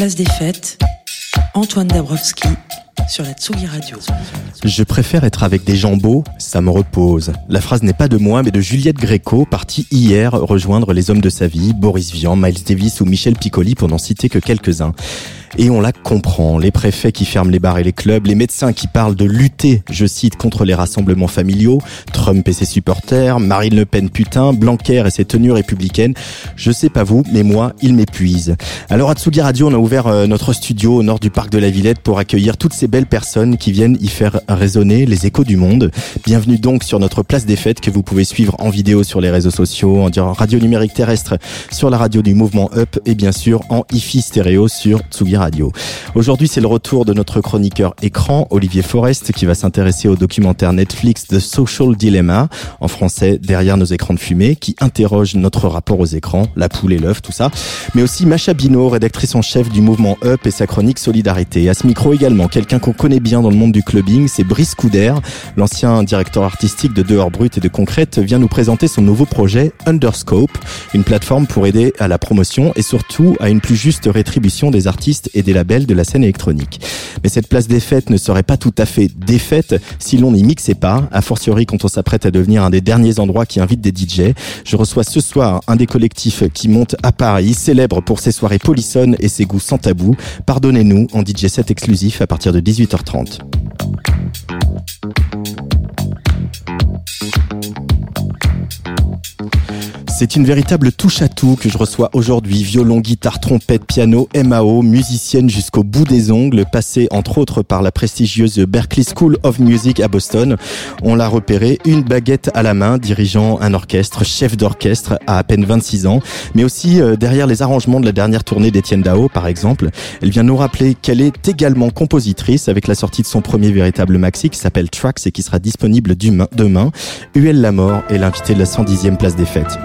Place des fêtes, Antoine Dabrowski sur la Tsugi Radio. Je préfère être avec des gens beaux, ça me repose. La phrase n'est pas de moi, mais de Juliette Gréco, partie hier rejoindre les hommes de sa vie, Boris Vian, Miles Davis ou Michel Piccoli, pour n'en citer que quelques-uns et on la comprend. Les préfets qui ferment les bars et les clubs, les médecins qui parlent de lutter, je cite, contre les rassemblements familiaux, Trump et ses supporters, Marine Le Pen putain, Blanquer et ses tenues républicaines. Je sais pas vous, mais moi, il m'épuise. Alors à Tsugi Radio, on a ouvert euh, notre studio au nord du parc de la Villette pour accueillir toutes ces belles personnes qui viennent y faire résonner les échos du monde. Bienvenue donc sur notre place des fêtes que vous pouvez suivre en vidéo sur les réseaux sociaux, en radio numérique terrestre sur la radio du mouvement Up et bien sûr en hi stéréo sur Tsugi Aujourd'hui, c'est le retour de notre chroniqueur écran, Olivier Forest, qui va s'intéresser au documentaire Netflix The Social Dilemma, en français Derrière nos écrans de fumée, qui interroge notre rapport aux écrans, la poule et l'œuf, tout ça. Mais aussi Macha Bino, rédactrice en chef du mouvement Up et sa chronique Solidarité. À ce micro également, quelqu'un qu'on connaît bien dans le monde du clubbing, c'est Brice Couder, l'ancien directeur artistique de Dehors Brut et de Concrète, vient nous présenter son nouveau projet Underscope, une plateforme pour aider à la promotion et surtout à une plus juste rétribution des artistes et des labels de la scène électronique. Mais cette place des fêtes ne serait pas tout à fait défaite si l'on n'y mixait pas, a fortiori quand on s'apprête à devenir un des derniers endroits qui invite des DJ. Je reçois ce soir un des collectifs qui monte à Paris, célèbre pour ses soirées polissonnes et ses goûts sans tabou. Pardonnez-nous en DJ set exclusif à partir de 18h30. C'est une véritable touche à tout que je reçois aujourd'hui. Violon, guitare, trompette, piano, MAO, musicienne jusqu'au bout des ongles, passée entre autres par la prestigieuse Berklee School of Music à Boston. On l'a repérée, une baguette à la main, dirigeant un orchestre, chef d'orchestre à à peine 26 ans, mais aussi euh, derrière les arrangements de la dernière tournée d'Etienne Dao, par exemple. Elle vient nous rappeler qu'elle est également compositrice avec la sortie de son premier véritable maxi qui s'appelle Tracks et qui sera disponible demain. UL La Mort est l'invité de la 110e place des fêtes.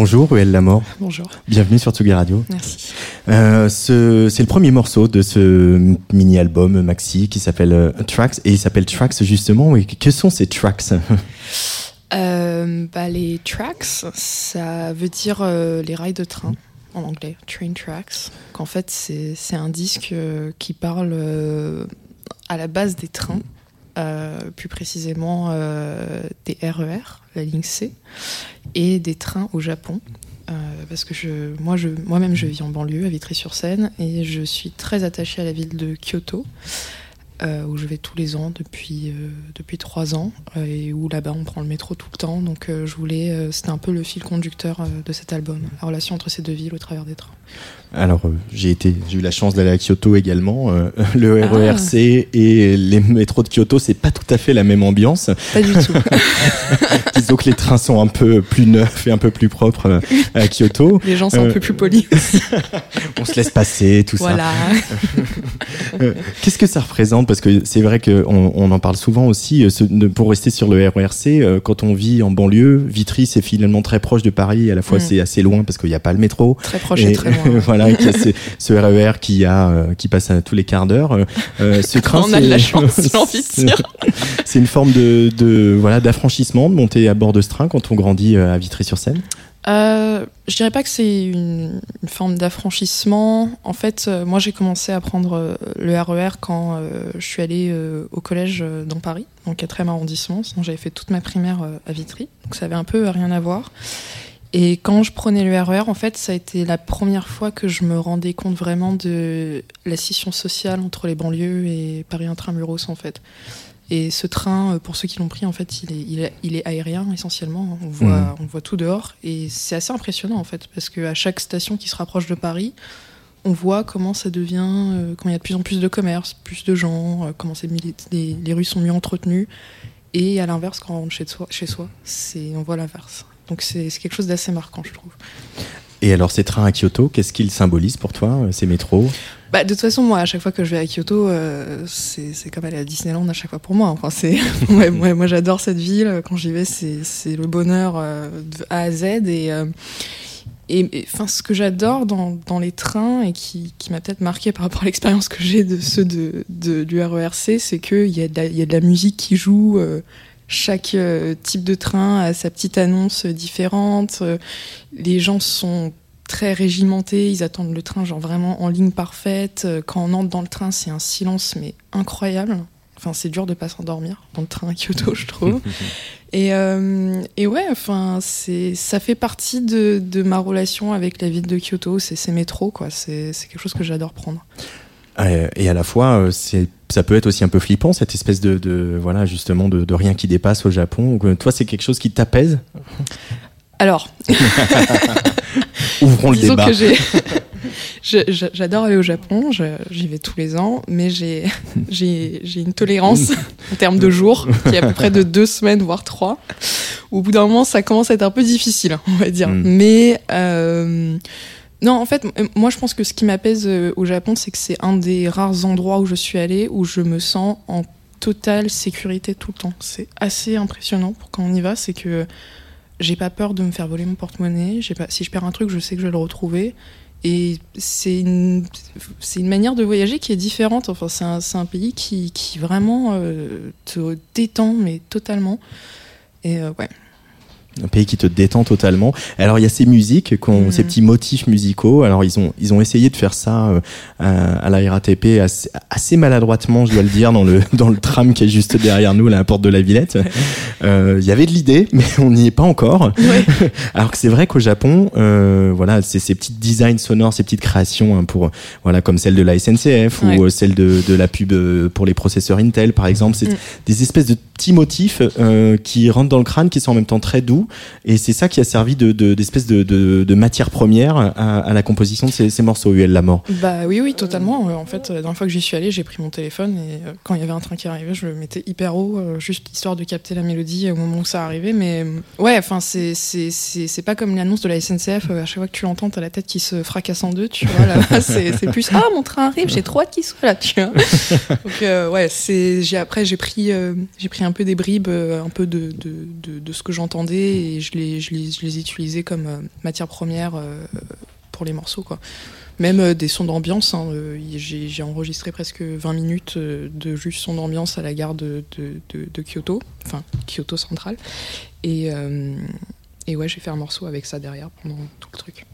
Bonjour, Ruel Lamort. Bonjour. Bienvenue sur Tsugi Radio. Merci. Euh, ce, c'est le premier morceau de ce mini-album maxi qui s'appelle euh, Tracks et il s'appelle Tracks justement. Et que sont ces tracks? Euh, bah, les tracks, ça veut dire les rails de train en anglais, train tracks. Qu'en fait, c'est c'est un disque qui parle à la base des trains, euh, plus précisément euh, des RER, la ligne C, et des trains au Japon. Euh, parce que moi, je, moi-même, je vis en banlieue, à Vitry-sur-Seine, et je suis très attachée à la ville de Kyoto. où je vais tous les ans depuis, depuis trois ans et où là-bas on prend le métro tout le temps. Donc je voulais, c'était un peu le fil conducteur de cet album, la relation entre ces deux villes au travers des trains. Alors, euh, j'ai été, j'ai eu la chance d'aller à Kyoto également. Euh, le Ah. RERC et les métros de Kyoto, c'est pas tout à fait la même ambiance. Pas du tout. Disons que les trains sont un peu plus neufs et un peu plus propres euh, à Kyoto. Les gens sont Euh, un peu plus polis. On se laisse passer, tout ça. voilà. Qu'est-ce que ça représente? Parce que c'est vrai qu'on on en parle souvent aussi. pour rester sur le RERC, quand on vit en banlieue, Vitry, c'est finalement très proche de Paris. et À la fois, Mm. c'est assez loin parce qu'il n'y a pas le métro. Très proche et, très loin. voilà, qu'il y a ce, ce RER qui a euh, qui passe à tous les quarts d'heure. Euh, euh, ce train, On a de la c'est- chance, j'ai envie de dire. C'est une forme de, de voilà d'affranchissement de monter à bord de ce train quand on grandit euh, à Vitry-sur-Seine. Euh, je dirais pas que c'est une, une forme d'affranchissement. En fait, euh, moi j'ai commencé à prendre euh, le RER quand euh, je suis allée euh, au collège euh, dans Paris, dans le 4e arrondissement. Sinon j'avais fait toute ma primaire euh, à Vitry, donc ça avait un peu rien à voir. Et quand je prenais le RER, en fait, ça a été la première fois que je me rendais compte vraiment de la scission sociale entre les banlieues et Paris intramuros, en fait. Et ce train, euh, pour ceux qui l'ont pris, en fait, il est, il est, il est aérien essentiellement. On voit, Mhm. on voit tout dehors. Et c'est assez impressionnant, en fait, parce qu'à chaque station qui se rapproche de Paris, on voit comment ça devient, euh, comment il y a de plus en plus de commerce, plus de gens, euh, comment les, les rues sont mieux entretenues. Et à l'inverse, quand on rentre chez soi, chez soi c'est, on voit l'inverse. Donc c'est quelque chose d'assez marquant, je trouve. Et alors ces trains à Kyoto, qu'est-ce qu'ils symbolisent pour toi, euh, ces métros? Bah, de toute façon, moi, à chaque fois que je vais à Kyoto, euh, c'est comme aller à Disneyland à chaque fois pour moi. Enfin, c'est, ouais, moi, moi, j'adore cette ville. Quand j'y vais, c'est le bonheur euh, de A à Z. Et, euh, et, et, enfin, ce que j'adore dans, dans les trains et qui, qui m'a peut-être marqué par rapport à l'expérience que j'ai de ceux de, de, du RERC, c'est qu'il y, a de la- il y a de la musique qui joue. Chaque euh, type de train a sa petite annonce différente. euh, les gens sont très régimentés, ils attendent le train genre vraiment en ligne parfaite. Euh, Quand on entre dans le train, c'est un silence mais incroyable. Enfin, c'est dur de pas s'endormir dans le train à Kyoto, je trouve. et, euh, et ouais, enfin, c'est, ça fait partie de, de ma relation avec la ville de Kyoto. C'est ces métros, quoi. C'est quelque chose que j'adore prendre. Euh, Et à la fois, euh, c'est ça peut être aussi un peu flippant cette espèce de, de voilà justement de, de rien qui dépasse au Japon. Euh, Toi, c'est quelque chose qui t'apaise? Alors, Ouvrons le disons débat. J'adore aller au Japon, j'y vais tous les ans, mais j'ai une tolérance en termes de jours qui est à peu près de deux semaines, voire trois. Au bout d'un moment, ça commence à être un peu difficile, on va dire. Mm. Mais euh, non, en fait, m- moi je pense que ce qui m'apaise euh, au Japon, c'est que c'est un des rares endroits où je suis allée où je me sens en totale sécurité tout le temps. C'est assez impressionnant pour quand on y va, c'est que j'ai pas peur de me faire voler mon porte-monnaie. Si je perds un truc, je sais que je vais le retrouver. Et c'est une, une manière de voyager qui est différente. Enfin, c'est un, un pays qui, qui vraiment euh, te détend, mais totalement. Et euh, ouais. Un pays qui te détend totalement. Alors il y a ces musiques, Mhm. ces petits motifs musicaux. Alors ils ont ils ont essayé de faire ça euh, à, à la RATP assez, assez maladroitement, je dois le dire, dans le dans le tram qui est juste derrière nous, là, à la porte de la Villette. Euh, Il y avait de l'idée, mais on n'y est pas encore. Ouais. Alors que c'est vrai qu'au Japon, euh, voilà, c'est ces petits designs sonores, ces petites créations hein, pour voilà comme celle de la SNCF Ouais. ou celle de, de la pub euh, pour les processeurs Intel par exemple. C'est Mm. des espèces de petits motifs euh, qui rentrent dans le crâne, qui sont en même temps très doux, et c'est ça qui a servi de de- d'espèce de, de, de matière première à, à la composition de ces, ces morceaux. UL la mort. Bah oui, oui, totalement. Euh, En fait, la dernière fois que j'y suis allée, j'ai pris mon téléphone et euh, quand il y avait un train qui arrivait, je le mettais hyper haut, juste histoire de capter la mélodie au moment où ça arrivait. Mais ouais, enfin, c'est pas comme l'annonce de la SNCF. À chaque fois que tu l'entends, t'as la tête qui se fracasse en deux. Tu vois, là, c'est plus ah mon train arrive, j'ai trop hâte qu'il soit là. Tu vois. Donc euh, ouais, c'est j'ai après j'ai pris euh, j'ai pris un peu des bribes, euh, un peu de de, de ce que j'entendais et je les, je les, je les utilisais comme euh, matière première euh, pour les morceaux. Quoi. Même des sons d'ambiance. hein, j'ai enregistré presque 20 minutes de juste sons d'ambiance à la gare de, de, Kyoto, enfin Kyoto Central. Et, et ouais, j'ai fait un morceau avec ça derrière pendant tout le truc.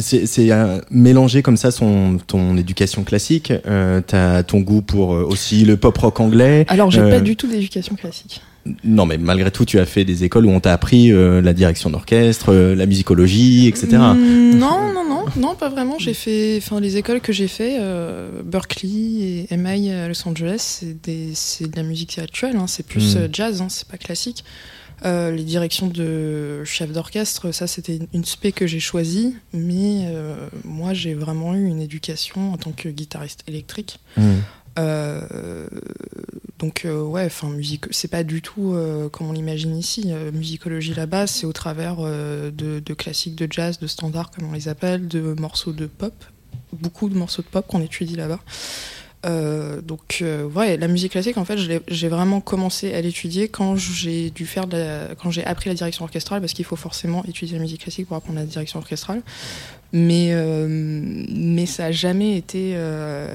C'est euh, mélanger comme ça son, ton éducation classique, euh, t'as ton goût pour euh, aussi le pop rock anglais. Alors, j'ai Euh, pas du tout d'éducation classique. Non, mais malgré tout, tu as fait des écoles où on t'a appris euh, la direction d'orchestre, euh, la musicologie, etc. Mm, Non, non, non, non, pas vraiment. J'ai fait, enfin, les écoles que j'ai fait, euh, Berkeley et MI à Los Angeles, c'est de la musique actuelle. hein, c'est plus Mm. euh, jazz, hein, c'est pas classique. Euh, les directions de chef d'orchestre, ça c'était une- spé que j'ai choisie, mais euh, moi j'ai vraiment eu une éducation en tant que guitariste électrique. Mm. Euh, donc ouais, enfin musique, c'est pas du tout comme on l'imagine ici. Musicologie là-bas, c'est au travers de, de classiques de jazz, de standards comme on les appelle, de morceaux de pop, beaucoup de morceaux de pop qu'on étudie là-bas. Euh, donc euh, ouais, la musique classique en fait, j'ai vraiment commencé à l'étudier quand j'ai dû faire de la, quand j'ai appris la direction orchestrale parce qu'il faut forcément étudier la musique classique pour apprendre la direction orchestrale. Mais euh, mais ça a jamais été euh,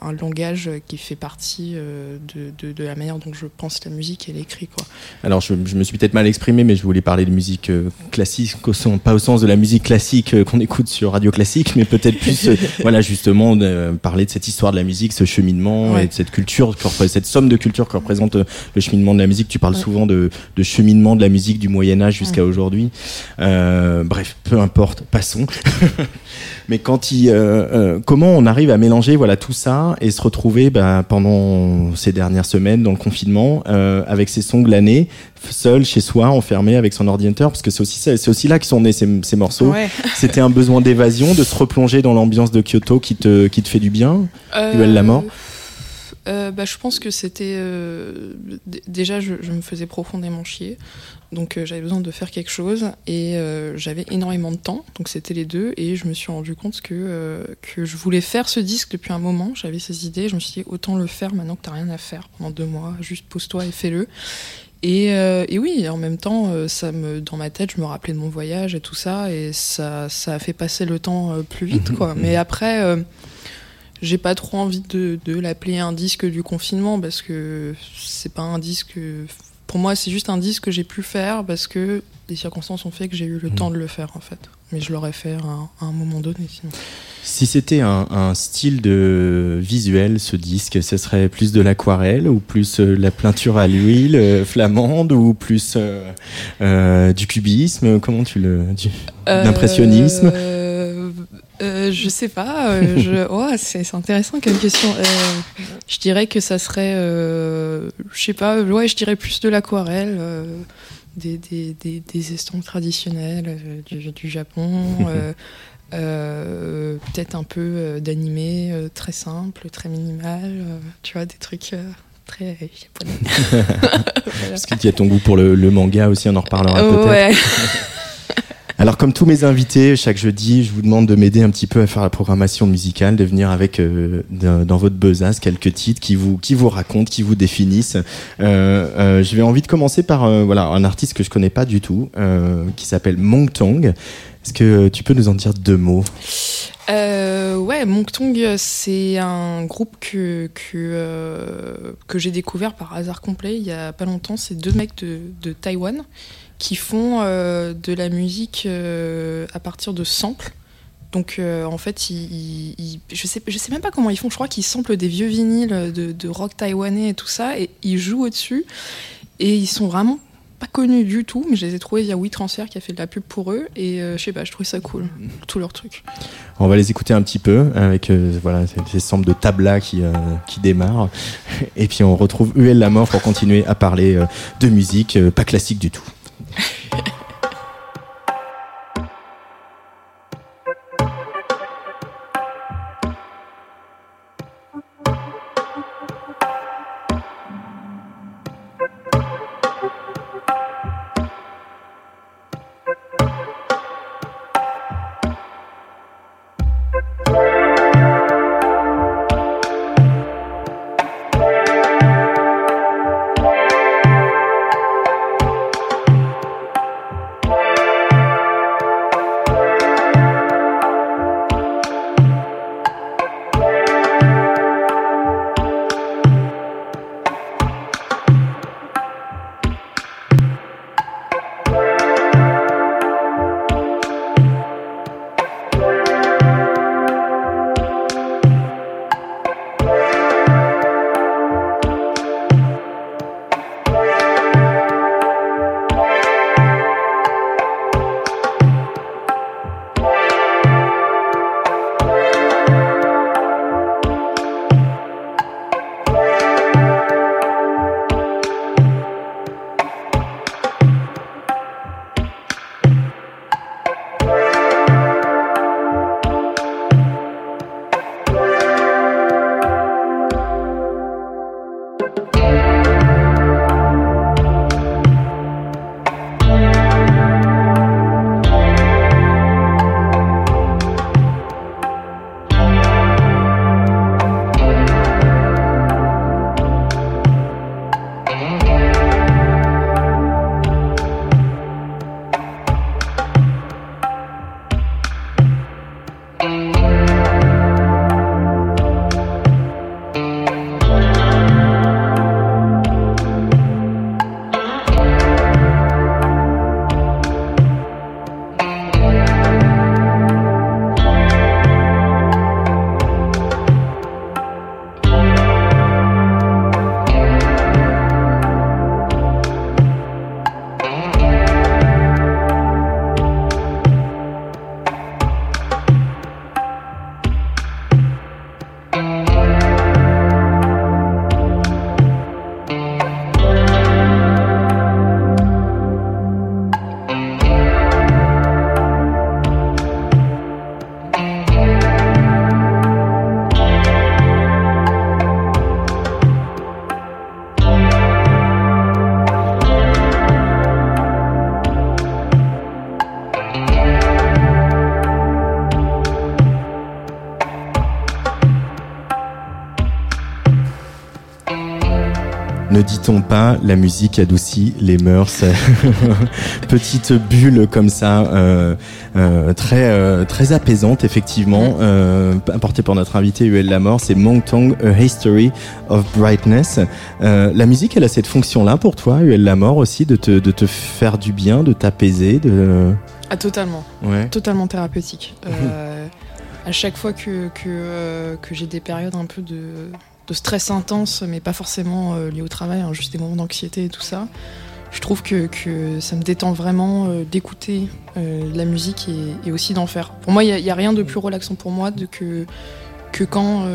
un langage qui fait partie euh, de, de, de la manière dont je pense la musique et l'écrit quoi. Alors, je, je me suis peut-être mal exprimé, mais je voulais parler de musique euh, classique, au sens- pas au sens de la musique classique qu'on écoute sur Radio Classique, mais peut-être plus, voilà, justement, de, euh, parler de cette histoire de la musique, ce cheminement Ouais. et de cette culture, cette somme de culture que représente le cheminement de la musique. Tu parles Ouais. souvent de, de cheminement de la musique du Moyen Âge jusqu'à aujourd'hui. Euh, bref, peu importe, passons. Mais quand il, euh, euh, comment on arrive à mélanger voilà tout ça et se retrouver bah, pendant ces dernières semaines dans le confinement euh, avec ses sons glanés, seul chez soi, enfermé avec son ordinateur, parce que c'est aussi c'est aussi là que sont nés ces, ces morceaux. Ouais. C'était un besoin d'évasion, de se replonger dans l'ambiance de Kyoto qui te qui te fait du bien. Duel la mort euh, bah, Je pense que c'était. euh, déjà, je, je me faisais profondément chier. Donc, euh, j'avais besoin de faire quelque chose. Et j'avais énormément de temps. Donc, c'était les deux. Et je me suis rendu compte que, que je voulais faire ce disque depuis un moment. J'avais ces idées. Je me suis dit, autant le faire maintenant que t'as rien à faire pendant deux mois. Juste pose-toi et fais-le. Et, euh, et oui, en même temps, ça me, dans ma tête, je me rappelais de mon voyage et tout ça, et ça, ça a fait passer le temps plus vite, quoi. Mais après, euh, j'ai pas trop envie de, de l'appeler un disque du confinement parce que c'est pas un disque. Pour moi, c'est juste un disque que j'ai pu faire parce que les circonstances ont fait que j'ai eu le temps de le faire, en fait. Mais je l'aurais fait à un, à un moment donné, sinon. Si c'était un, un style de visuel, ce disque, ce serait plus de l'aquarelle ou plus euh, la peinture à l'huile euh, flamande ou plus euh, euh, du cubisme? Comment tu le du- L'impressionnisme? Euh, euh, Je sais pas. euh, je... oh, c'est intéressant comme question. Euh, je dirais que ça serait. je sais pas. Ouais, je dirais plus de l'aquarelle. des, des, des, des estampes traditionnelles du, du Japon. Peut-être un peu d'animé très simple, très minimal. tu vois, des trucs très japonais. Voilà. Parce qu'il y a ton goût pour le, le manga aussi, on en reparlera peut-être. ouais. Alors comme tous mes invités, chaque jeudi, je vous demande de m'aider un petit peu à faire la programmation musicale, de venir avec euh, dans votre besace quelques titres qui vous qui vous racontent, qui vous définissent. Euh, euh, je vais envie de commencer par euh, voilà un artiste que je connais pas du tout, qui s'appelle Mongtong. Est-ce que tu peux nous en dire deux mots? Euh, ouais, Moncton, c'est un groupe que, que, que j'ai découvert par hasard complet il y a pas longtemps. C'est deux mecs de, de Taïwan qui font euh, de la musique euh, à partir de samples. Donc euh, en fait, je sais, sais même pas comment ils font. Je crois qu'ils samplent des vieux vinyles de, rock taïwanais et tout ça, et ils jouent au-dessus. Et ils sont vraiment pas connus du tout, mais je les ai trouvés via WeTransfer qui a fait de la pub pour eux. Et euh, je sais pas, je trouvais ça cool, tout leur truc. On va les écouter un petit peu avec euh, voilà ces- samples de tabla qui qui démarrent, et puis on retrouve UL la mort pour continuer à parler de musique pas classique du tout. Yeah. Ne dit-on pas, la musique adoucit les mœurs. Petite bulle comme ça, euh, euh, très euh, très apaisante effectivement, euh, apportée par notre invité Uel Lamort. C'est Tong, A History of Brightness. La musique, elle a cette fonction-là pour toi, Uel Lamort aussi, de te de te faire du bien, de t'apaiser, de ah totalement, ouais. totalement thérapeutique. À chaque fois que que, que j'ai des périodes un peu de, de stress intense, mais pas forcément euh, lié au travail, hein, juste des moments d'anxiété et tout ça, je trouve que, que ça me détend vraiment euh, d'écouter euh, la musique et, et aussi d'en faire. Pour moi, il n'y a, a, rien de plus relaxant pour moi de que, que quand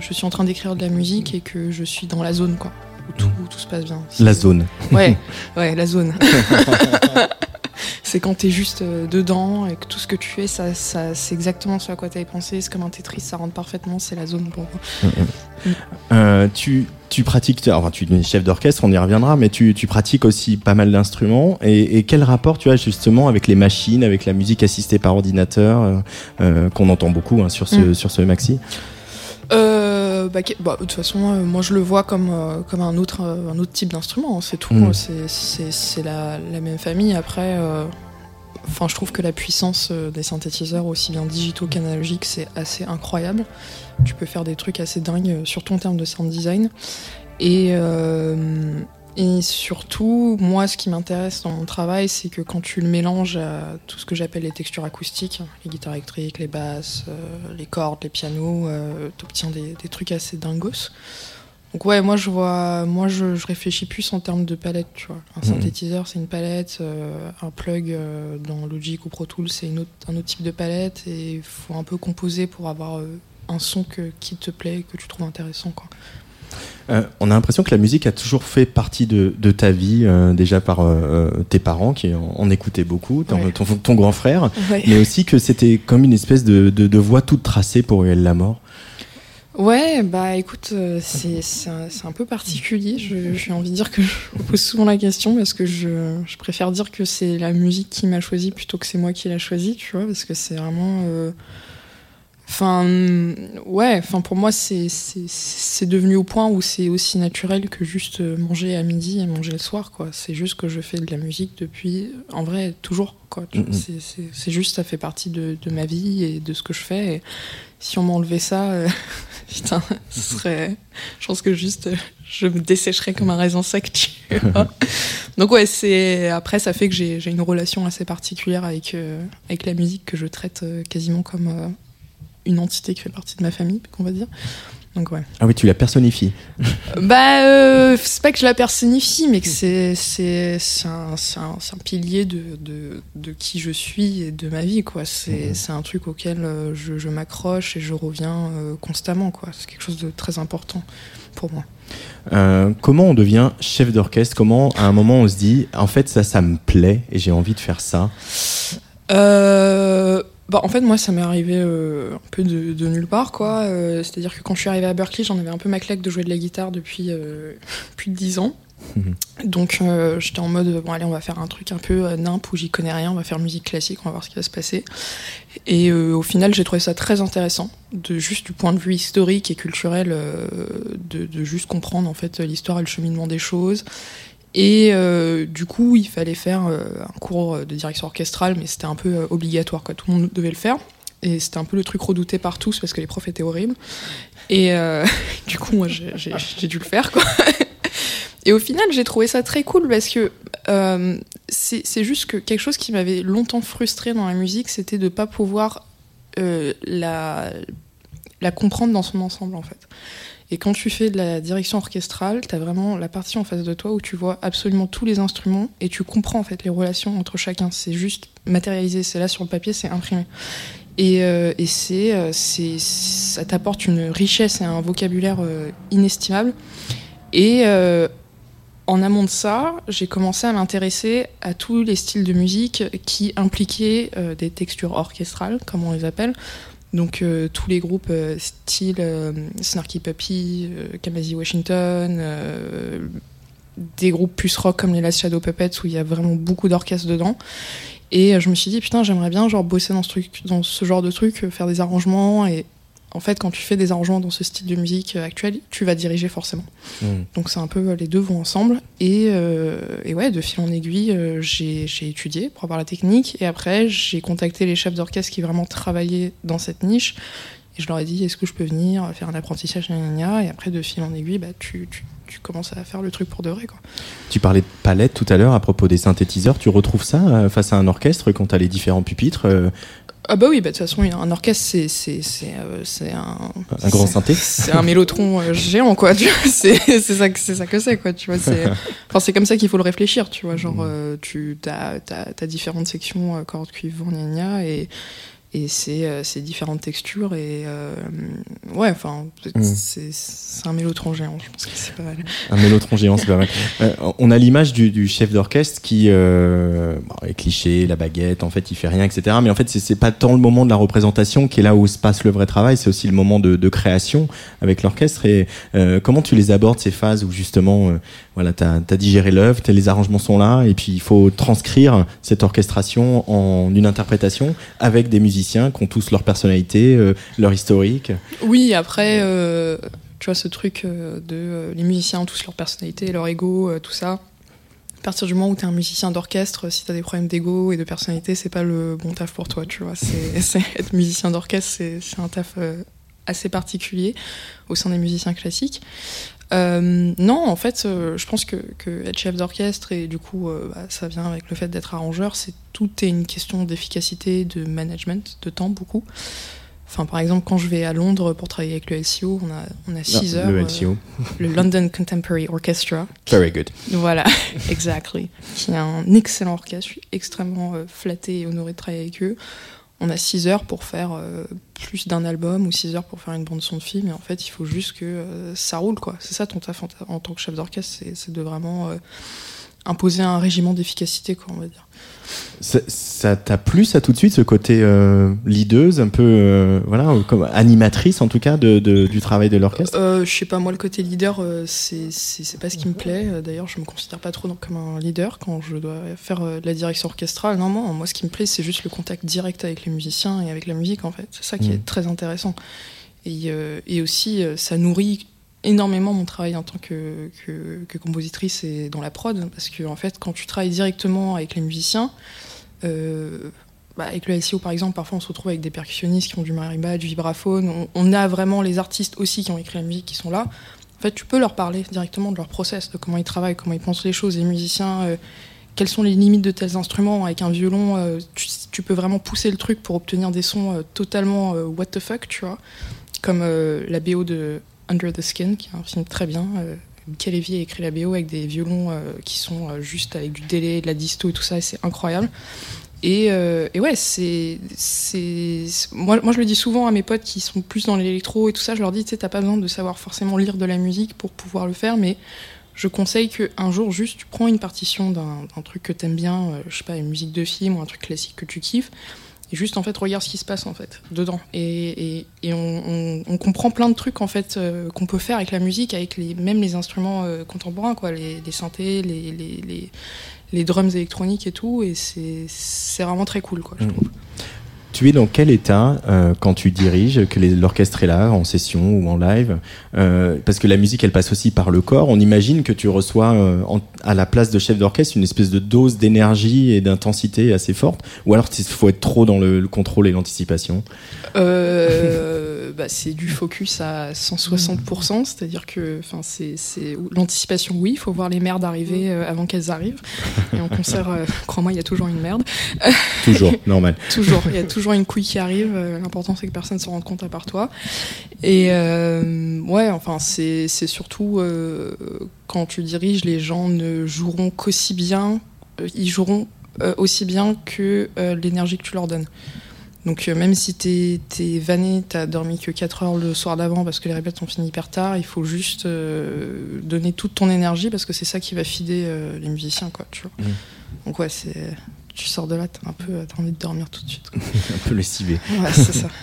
je suis en train d'écrire de la musique et que je suis dans la zone, quoi, où tout, où tout se passe bien. La zone. Ouais, ouais, la zone. c'est quand t'es juste euh, dedans et que tout ce que tu fais, ça, ça, c'est exactement ce à quoi t'avais pensé. C'est comme un Tetris, ça rentre parfaitement, c'est la zone pour moi. Euh, tu, tu pratiques, enfin tu es chef d'orchestre, on y reviendra, mais tu, tu pratiques aussi pas mal d'instruments. Et, et, quel rapport tu as justement avec les machines, avec la musique assistée par ordinateur, euh, qu'on entend beaucoup hein, sur, ce, mm. sur ce maxi? Euh, bah, bah, de toute façon, euh, moi je le vois comme, euh, comme un, autre, euh, un autre type d'instrument, hein, c'est tout. Mm. C'est la, la, même famille. Après, enfin, je trouve que la puissance des synthétiseurs, aussi bien digitaux qu'analogiques, c'est assez incroyable. Tu peux faire des trucs assez dingues, surtout en termes de sound design. Et, et surtout, moi, ce qui m'intéresse dans mon travail, c'est que quand tu le mélanges à tout ce que j'appelle les textures acoustiques, les guitares électriques, les basses, euh, les cordes, les pianos, euh, t'obtiens des, des, trucs assez dingos. Donc ouais, moi je vois, moi je, je réfléchis plus en termes de palette, tu vois. Un mmh. synthétiseur c'est une palette, euh, un plug euh, dans Logic ou Pro Tools c'est un autre type de palette et il faut un peu composer pour avoir euh, un son que, qui te plaît, que tu trouves intéressant, quoi. Euh, on a l'impression que la musique a toujours fait partie de, de ta vie, euh, déjà par euh, tes parents qui en, en écoutaient beaucoup, ton, ouais. ton, ton, grand frère, ouais. mais aussi que c'était comme une espèce de, de, de voie toute tracée pour Uel la mort. Ouais, bah écoute, c'est un, un, peu particulier. J'ai envie de dire que je pose souvent la question parce que je, je préfère dire que c'est la musique qui m'a choisi plutôt que c'est moi qui l'a choisi, tu vois, parce que c'est vraiment. Enfin, ouais, enfin pour moi c'est devenu au point où c'est aussi naturel que juste manger à midi et manger le soir, quoi. C'est juste que je fais de la musique depuis, en vrai, toujours, quoi. Mm -hmm. C'est juste, ça fait partie de, de, ma vie et de ce que je fais. Et si on m'enlevait ça, euh, putain, ce serait, je pense que juste, je me dessécherais comme un raisin sec, tu vois. Donc ouais, c'est après ça fait que j'ai une relation assez particulière avec euh, avec la musique que je traite euh, quasiment comme euh, une entité qui fait partie de ma famille, qu'on va dire. Donc ouais. Ah oui, tu la personnifies. bah, euh, c'est pas que je la personnifie, mais que c'est c'est un, un, un, pilier de, de, de, qui je suis et de ma vie, quoi. C'est mmh. un truc auquel euh, je, je m'accroche et je reviens euh, constamment, quoi. C'est quelque chose de très important pour moi. Euh, comment on devient chef d'orchestre? Comment à un moment on se dit, en fait ça, ça me plaît et j'ai envie de faire ça? Euh bah, en fait, moi, ça m'est arrivé euh, un peu de, de, nulle part, quoi. Euh, C'est-à-dire que quand je suis arrivée à Berkeley, j'en avais un peu ma claque de jouer de la guitare depuis euh, plus de 10 ans. Donc, euh, j'étais en mode, bon, allez, on va faire un truc un peu nimp où j'y connais rien, on va faire musique classique, on va voir ce qui va se passer. Et au final, j'ai trouvé ça très intéressant, de juste du point de vue historique et culturel, de, de, juste comprendre, en fait, l'histoire et le cheminement des choses. Et euh, du coup, il fallait faire euh, un cours de direction orchestrale, mais c'était un peu euh, obligatoire, quoi. Tout le monde devait le faire. Et c'était un peu le truc redouté par tous parce que les profs étaient horribles. Et du coup, moi, j'ai dû le faire, quoi. Et au final, j'ai trouvé ça très cool parce que c'est juste que quelque chose qui m'avait longtemps frustré dans la musique, c'était de pas pouvoir la comprendre dans son ensemble, en fait. Et quand tu fais de la direction orchestrale, tu as vraiment la partie en face de toi où tu vois absolument tous les instruments et tu comprends en fait les relations entre chacun. C'est juste matérialisé, c'est là sur le papier, c'est imprimé. Et, euh, et c'est, euh, ça t'apporte une richesse et un vocabulaire euh, inestimable. Et euh, en amont de ça, j'ai commencé à m'intéresser à tous les styles de musique qui impliquaient des textures orchestrales, comme on les appelle. Donc euh, tous les groupes euh, style euh, Snarky Puppy, Kamasi Washington, des groupes plus rock comme les Last Shadow Puppets où il y a vraiment beaucoup d'orchestres dedans. Et je me suis dit putain j'aimerais bien genre bosser dans ce truc, dans ce genre de truc, faire des arrangements et en fait, quand tu fais des arrangements dans ce style de musique actuel, tu vas diriger forcément. Mm. Donc c'est un peu les deux vont ensemble. Et, euh, et ouais, de fil en aiguille, euh, j'ai j'ai étudié pour avoir la technique. Et après, j'ai contacté les chefs d'orchestre qui vraiment travaillaient dans cette niche. Et je leur ai dit, est-ce que je peux venir faire un apprentissage. Et après, de fil en aiguille, bah, tu, tu, tu commences à faire le truc pour de vrai. Quoi. Tu parlais de palette tout à l'heure à propos des synthétiseurs. Tu retrouves ça euh, face à un orchestre quand tu as les différents pupitres euh, Ah bah oui, bah, de toute façon, un orchestre, c'est c'est c'est euh, c'est un Un grand synthé C'est un mélotron euh, géant, quoi. Tu vois, c'est c'est ça que c'est ça que c'est, quoi. Tu vois, c'est enfin c'est comme ça qu'il faut le réfléchir. Tu vois, genre Mm. euh, tu t'as t'as différentes sections cordes cuivre et et c'est euh, c'est différentes textures et euh, ouais, enfin Mm. c'est un mélotron géant. Je pense que c'est pas mal. Un mélotron géant, c'est pas mal. Euh, on a l'image du, du chef d'orchestre qui euh, bon, est cliché, la baguette, en fait, il fait rien, etc. Mais en fait, c'est- pas tant le moment de la représentation qui est là où se passe le vrai travail, c'est aussi le moment de, de création avec l'orchestre. Et euh, comment tu les abordes ces phases où justement, euh, voilà, t'as as digéré l'œuvre, les arrangements sont là, et puis il faut transcrire cette orchestration en une interprétation avec des musiciens qui ont tous leur personnalité, euh, leur historique. Oui, après, euh, tu vois, ce truc euh, de les musiciens ont tous leur personnalité, leur ego, tout ça. À partir du moment où tu es un musicien d'orchestre, si tu as des problèmes d'ego et de personnalité, c'est pas le bon taf pour toi, tu vois. C'est, être musicien d'orchestre, c'est, un taf assez particulier au sein des musiciens classiques. Euh, non, en fait, euh, je pense que, que être chef d'orchestre et du coup, euh, bah, ça vient avec le fait d'être arrangeur. C'est tout est une question d'efficacité, de management, de temps beaucoup. Enfin, par exemple, quand je vais à Londres pour travailler avec le LCO, on a on a six Ah, heures. le euh, LCO. le London Contemporary Orchestra. Very good. Voilà, exactly. Qui est un excellent orchestre. Je suis extrêmement euh, flattée et honorée de travailler avec eux. On a 6 heures pour faire euh, plus d'un album ou 6 heures pour faire une bande son de film. Et en fait, il faut juste que euh, ça roule, quoi. C'est ça ton taf en, en tant que chef d'orchestre, c'est- c'est de vraiment euh, imposer un régiment d'efficacité, quoi, on va dire. Ça- t'a plu, ça tout de suite, ce côté euh, leaduse, un peu, euh, voilà, comme animatrice en tout cas de, de- du travail de l'orchestre? Euh, je sais pas, moi, le côté leader, euh, c'est c'est pas ce qui me plaît. Euh, D'ailleurs, je me considère pas trop donc comme un leader quand je dois faire de la direction orchestrale. Non, non, moi, ce qui me plaît, c'est juste le contact direct avec les musiciens et avec la musique, en fait. C'est ça qui Mhm. est très intéressant. Et, et aussi, ça nourrit énormément mon travail en tant que, que, que compositrice et dans la prod, parce que, en fait, quand tu travailles directement avec les musiciens, euh, bah, avec le LCO par exemple, parfois on se retrouve avec des percussionnistes qui ont du marimba, du vibraphone. On, a vraiment les artistes aussi qui ont écrit la musique qui sont là. En fait, tu peux leur parler directement de leur process, de comment ils travaillent, comment ils pensent les choses. Les musiciens, euh, quelles sont les limites de tels instruments? Avec un violon, euh, tu, peux vraiment pousser le truc pour obtenir des sons totalement what the fuck, tu vois. Comme la BO de Under the Skin, qui est un film très bien. Euh, Michael Levy a écrit la BO avec des violons euh, qui sont euh, juste avec du délai, de la disto et tout ça, et c'est incroyable. Et, euh, ouais, c'est, moi, moi je le dis souvent à mes potes qui sont plus dans l'électro et tout ça, je leur dis, tu sais, t'as pas besoin de savoir forcément lire de la musique pour pouvoir le faire, mais je conseille qu'un jour, juste, tu prends une partition d'un, truc que t'aimes bien, euh, je sais pas, une musique de film ou un truc classique que tu kiffes, juste, en fait, regarde ce qui se passe, en fait, dedans. Et, et, et on, on, on comprend plein de trucs, en fait, euh, qu'on peut faire avec la musique, avec les, même les instruments euh, contemporains, quoi, les, les synthés, les, les, les, les drums électroniques et tout, et c'est c'est vraiment très cool, quoi, je Mm. trouve. Tu es dans quel état euh, quand tu diriges, que l'orchestre est là, en session ou en live Euh, Parce que la musique, elle passe aussi par le corps. On imagine que tu reçois euh, à la place de chef d'orchestre une espèce de dose d'énergie et d'intensité assez forte. Ou alors il faut être trop dans le, le contrôle et l'anticipation? Euh, bah, c'est du focus à 160%, c'est-à-dire que c'est l'anticipation, oui, il faut voir les merdes arriver euh, avant qu'elles arrivent. Et en concert, euh, crois-moi, il y a toujours une merde. Toujours, normal. Toujours, il y a toujours une couille qui arrive. L'important, c'est que personne ne s'en rende compte à part toi. Et ouais, enfin, c'est surtout quand tu diriges, les gens ne joueront qu'aussi bien, ils joueront aussi bien que l'énergie que tu leur donnes. Donc euh, même si t'es es vanné, t'as dormi que 4 heures le soir d'avant parce que les répètes ont fini hyper tard, il faut juste euh, donner toute ton énergie parce que c'est ça qui va fider euh, les musiciens, quoi, tu vois. donc ouais, c'est tu sors de là, t'as un peu t'as envie de dormir tout de suite. un peu lessivé. Ouais, c'est ça.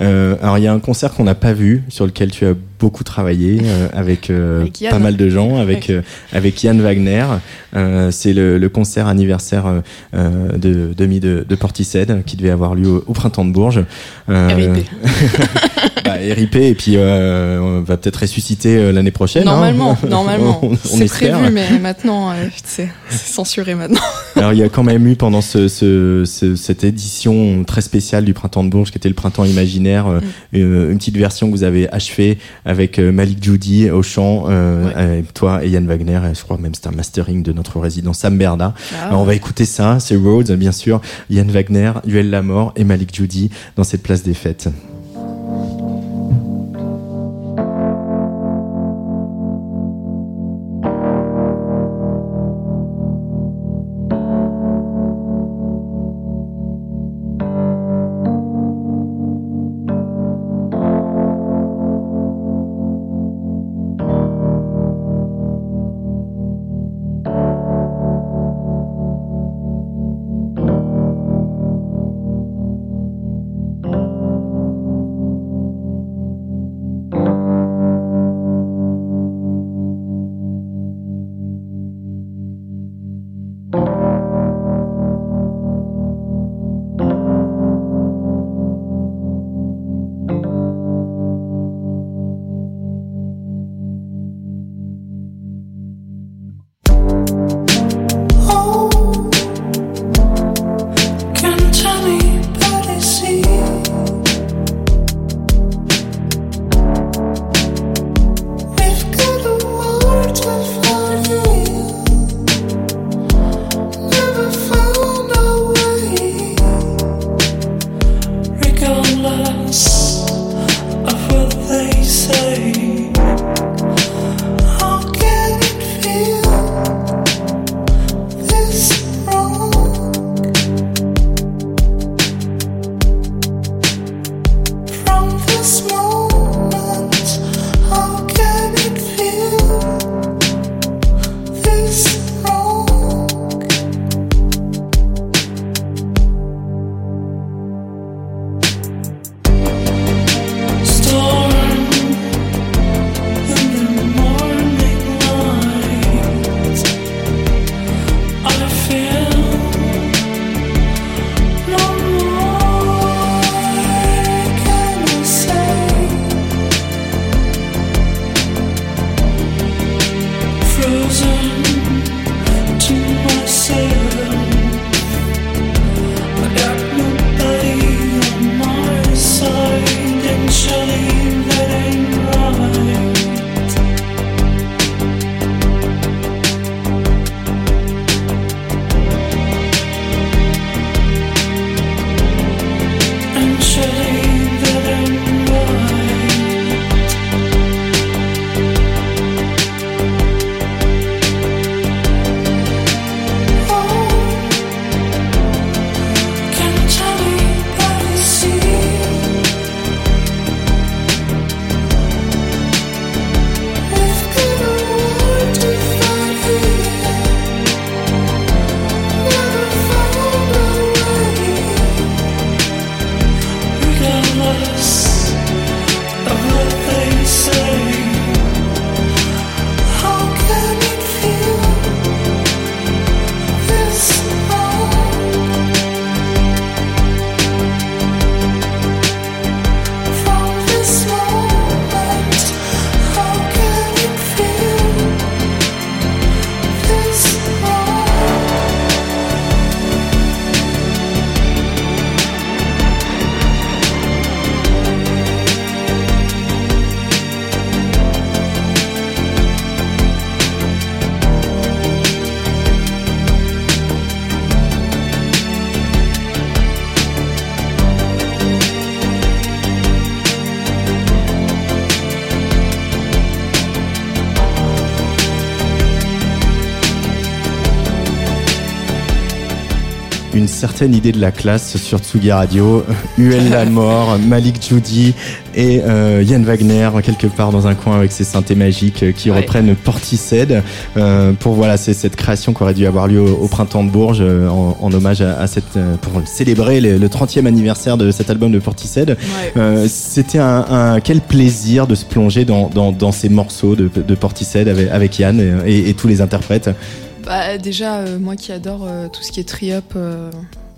Euh, alors il y a un concert qu'on n'a pas vu, sur lequel tu as beaucoup travaillé euh, avec, euh, Avec pas mal de gens, avec avec Yann Wagner. C'est le, le concert anniversaire de demi de, de Portishead qui devait avoir lieu au, au printemps de Bourges. RIP. bah, RIP et puis on va peut-être ressusciter l'année prochaine. hein. Normalement, normalement. on, on c'est prévu, mais maintenant, c'est censuré maintenant. Alors il y a quand même eu pendant ce, ce- ce- cette édition très spéciale du printemps de Bourges qui était le printemps imaginaire euh, une, une petite version que vous avez achevée avec euh, Malik Judy au chant euh, Ouais. toi et Yann Wagner et je crois même c'était un mastering de notre résident Sam Berda. Ah. Alors on va écouter ça, c'est Rhodes bien sûr, Yann Wagner, Yuel Lamort et Malik Judy dans cette place des fêtes. Certaine idée de la classe sur Tsugi Radio. UL La Mort, Malik Judy et euh, Yann Wagner quelque part dans un coin avec ses synthés magiques euh, qui Ouais. reprennent Portishead euh, pour voilà c'est cette création qui aurait dû avoir lieu au, au printemps de Bourges euh, en, en hommage à, à cette euh, pour célébrer le, le 30e anniversaire de cet album de Portishead. Ouais. Euh, C'était un, un- quel plaisir de se plonger dans, dans, dans ces morceaux de, de Portishead avec, avec Yann et, et- et tous les interprètes. Bah, déjà, euh, moi qui adore euh, tout ce qui est tri-up, euh,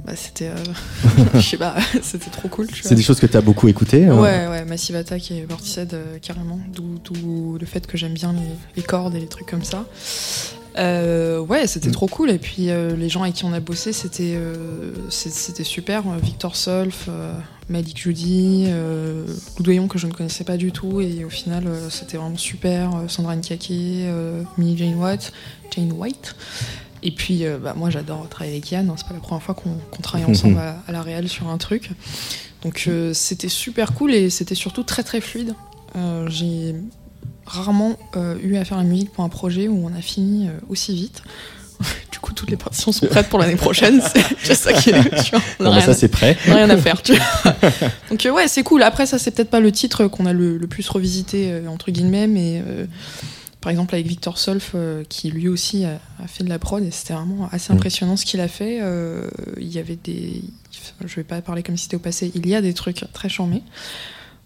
bah, c'était. euh, je sais pas, c'était trop cool. C'est des choses que tu as beaucoup écoutées. hein Ouais, ouais, Massive Attack et Portishead, euh, carrément. D'où d'où le fait que j'aime bien les, les cordes et les trucs comme ça. Euh, ouais, c'était Mm. trop cool. Et puis euh, les gens avec qui on a bossé, c'était euh, c'était super. Victor Solf, Malik Judy, Loudoyon que je ne connaissais pas du tout. Et au final, c'était vraiment super. Sandra Nkake, Millie Jane White, Jane White. Et puis, bah, moi, j'adore travailler avec Yann. hein. C'est pas la première fois qu'on travaille ensemble à, à la réal sur un truc. Donc, c'était super cool et c'était surtout très très fluide. J'ai rarement euh, eu à faire la musique pour un projet où on a fini euh, aussi vite. du coup, toutes les partitions sont prêtes pour l'année prochaine. C'est ça qui est. tu vois, on a Bon, bah, rien ça c'est prêt. on a rien à faire, tu vois. Donc euh, ouais, c'est cool. Après, ça, c'est peut-être pas le titre qu'on a le, le plus revisité, entre guillemets, mais par exemple avec Victor Solf, euh, qui lui aussi a, a fait de la prod, et c'était vraiment assez Mm. impressionnant ce qu'il a fait. Euh, il y avait des... Je vais pas parler comme si c'était au passé, il y a des trucs très charmés.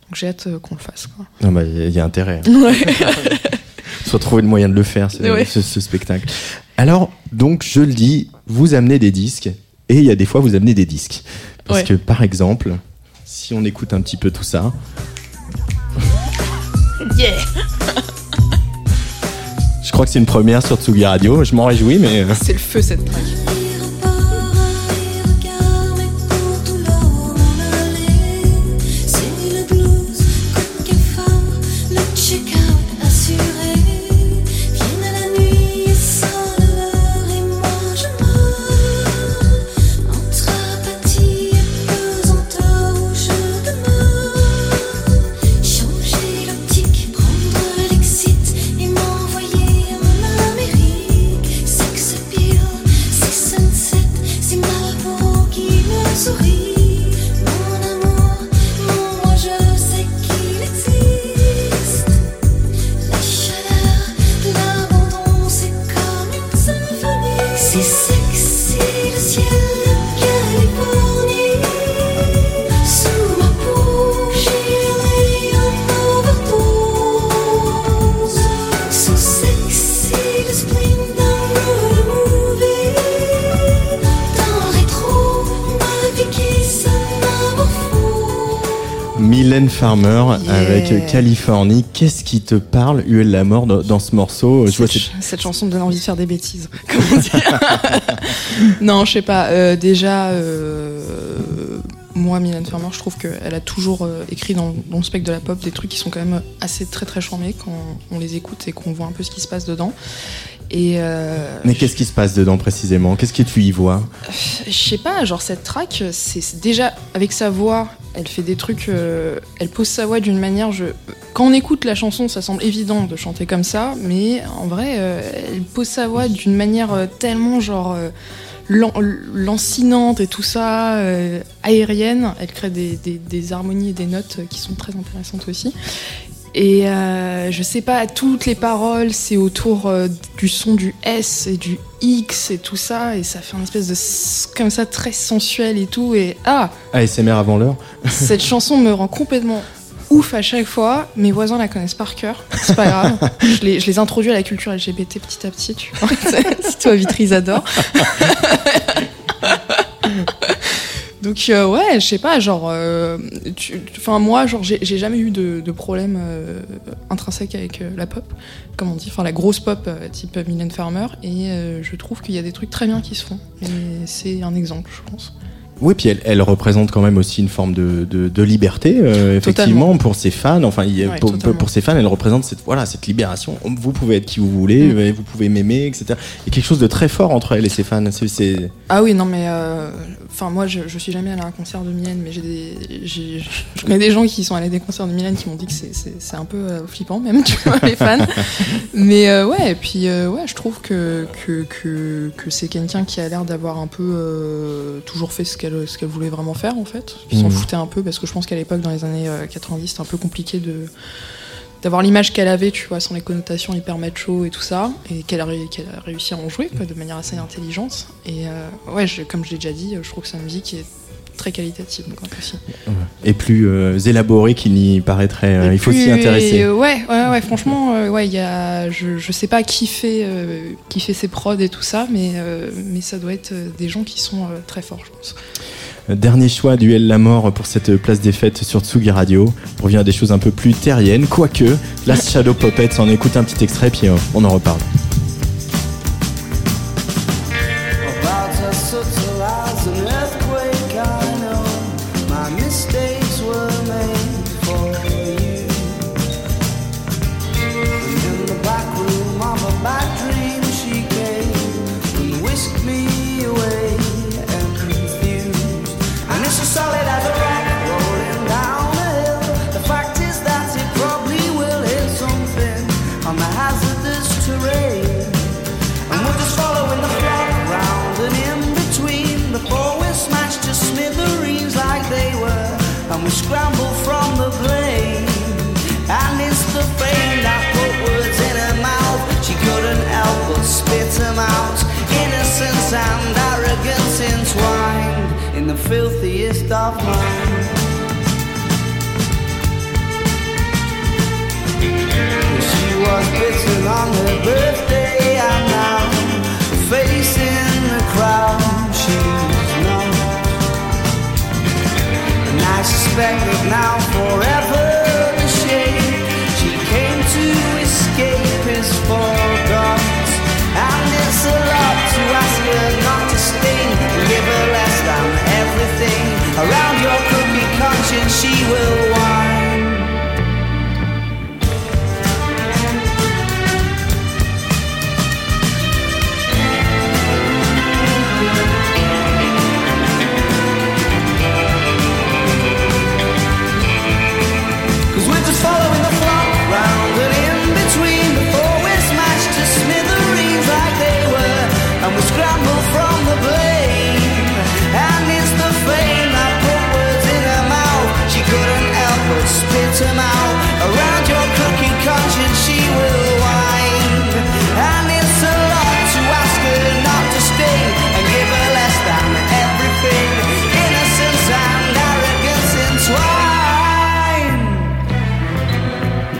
Donc j'ai hâte euh, qu'on le fasse, quoi. Non, bah, il y a intérêt. Ouais. Soit trouver le moyen de le faire, ce, Ouais. ce- ce spectacle. Alors, donc, je le dis, vous amenez des disques, et il y a des fois, vous amenez des disques. Parce Ouais. que, par exemple, si on écoute un petit peu tout ça. Yeah Je crois que c'est une première sur Tsugi Radio, je m'en réjouis, mais. euh, C'est le feu cette track. Avec Californie. Qu'est-ce qui te parle, UL la mort, dans, ce morceau vois cette, ch- cette chanson me donne envie de faire des bêtises. Comment dire Non, je sais pas. euh, déjà, euh, moi, Mylène Farmer, je trouve qu'elle a toujours euh, écrit dans, dans le spectre de la pop des trucs qui sont quand même assez très très charmés quand on les écoute et qu'on voit un peu ce qui se passe dedans. Et euh, Mais qu'est-ce qui se passe dedans précisément? Qu'est-ce que tu y vois? je sais pas, genre cette track, c'est déjà avec sa voix, elle fait des trucs, euh, elle pose sa voix d'une manière. Quand on écoute la chanson, ça semble évident de chanter comme ça, mais en vrai, euh, elle pose sa voix d'une manière euh, tellement genre lan- lancinante et tout ça, aérienne. Elle crée des harmonies et des notes qui sont très intéressantes aussi. Et euh, je sais pas, toutes les paroles, c'est autour euh, du son du S et du X et tout ça, et ça fait une espèce de s- comme ça très sensuel et tout. Et ah, ASMR avant l'heure cette chanson me rend complètement ouf à chaque fois. Mes voisins la connaissent par cœur, c'est pas grave. je, les, je les introduis à la culture LGBT petit à petit, tu vois. si toi, Vitry, ils adorent. Donc euh, ouais, je sais pas, genre, euh, enfin moi, genre, j'ai jamais eu de, problème euh, intrinsèque avec la pop, comme on dit, enfin la grosse pop type Mylène Farmer, et je trouve qu'il y a des trucs très bien qui se font. Et c'est un exemple, je pense. Oui, puis elle, elle représente quand même aussi une forme de, de, de liberté, euh, effectivement, Totalement. pour ses fans. Enfin, il Ouais, pour, ses fans, elle représente cette, voilà, cette libération. Vous pouvez être qui vous voulez, Mm. euh, vous pouvez m'aimer, etc. Il y a quelque chose de très fort entre elle et ses fans. Ah oui, non, mais euh, enfin moi, je, je suis jamais allée à un concert de Mylène, mais j'ai des, je connais des gens qui sont allés à des concerts de Mylène qui m'ont dit que c'est, un peu euh, flippant même, tu vois, les fans. mais ouais, et puis ouais, je trouve que que, que, que c'est quelqu'un qui a l'air d'avoir un peu toujours fait ce qu'elle ce qu'elle voulait vraiment faire en fait. Qui s'en Mhm. foutait un peu parce que je pense qu'à l'époque, dans les années euh, 90, c'était un peu compliqué de d'avoir l'image qu'elle avait, tu vois, sans les connotations hyper macho et tout ça, et qu'elle a, réussi à en jouer quoi, de manière assez intelligente. Et euh, ouais, je- comme je l'ai déjà dit, je trouve que sa musique est très qualitative aussi. et plus euh, élaboré qu'il n'y paraîtrait. Et il faut s'y intéresser. et, euh, ouais, ouais, ouais, franchement, euh, ouais, il y a, je, je sais pas qui fait, euh, qui fait ses prods et tout ça, mais, euh, mais ça doit être des gens qui sont très forts, je pense. Dernier choix, Duel la mort pour cette place des fêtes sur Tsugi Radio. On revient à des choses un peu plus terriennes, quoique. Last Shadow Puppets, on écoute un petit extrait, puis on en reparle. Filthiest of minds. She was bitten on her birthday and now facing the crowd she's not. And I suspect that now forever she will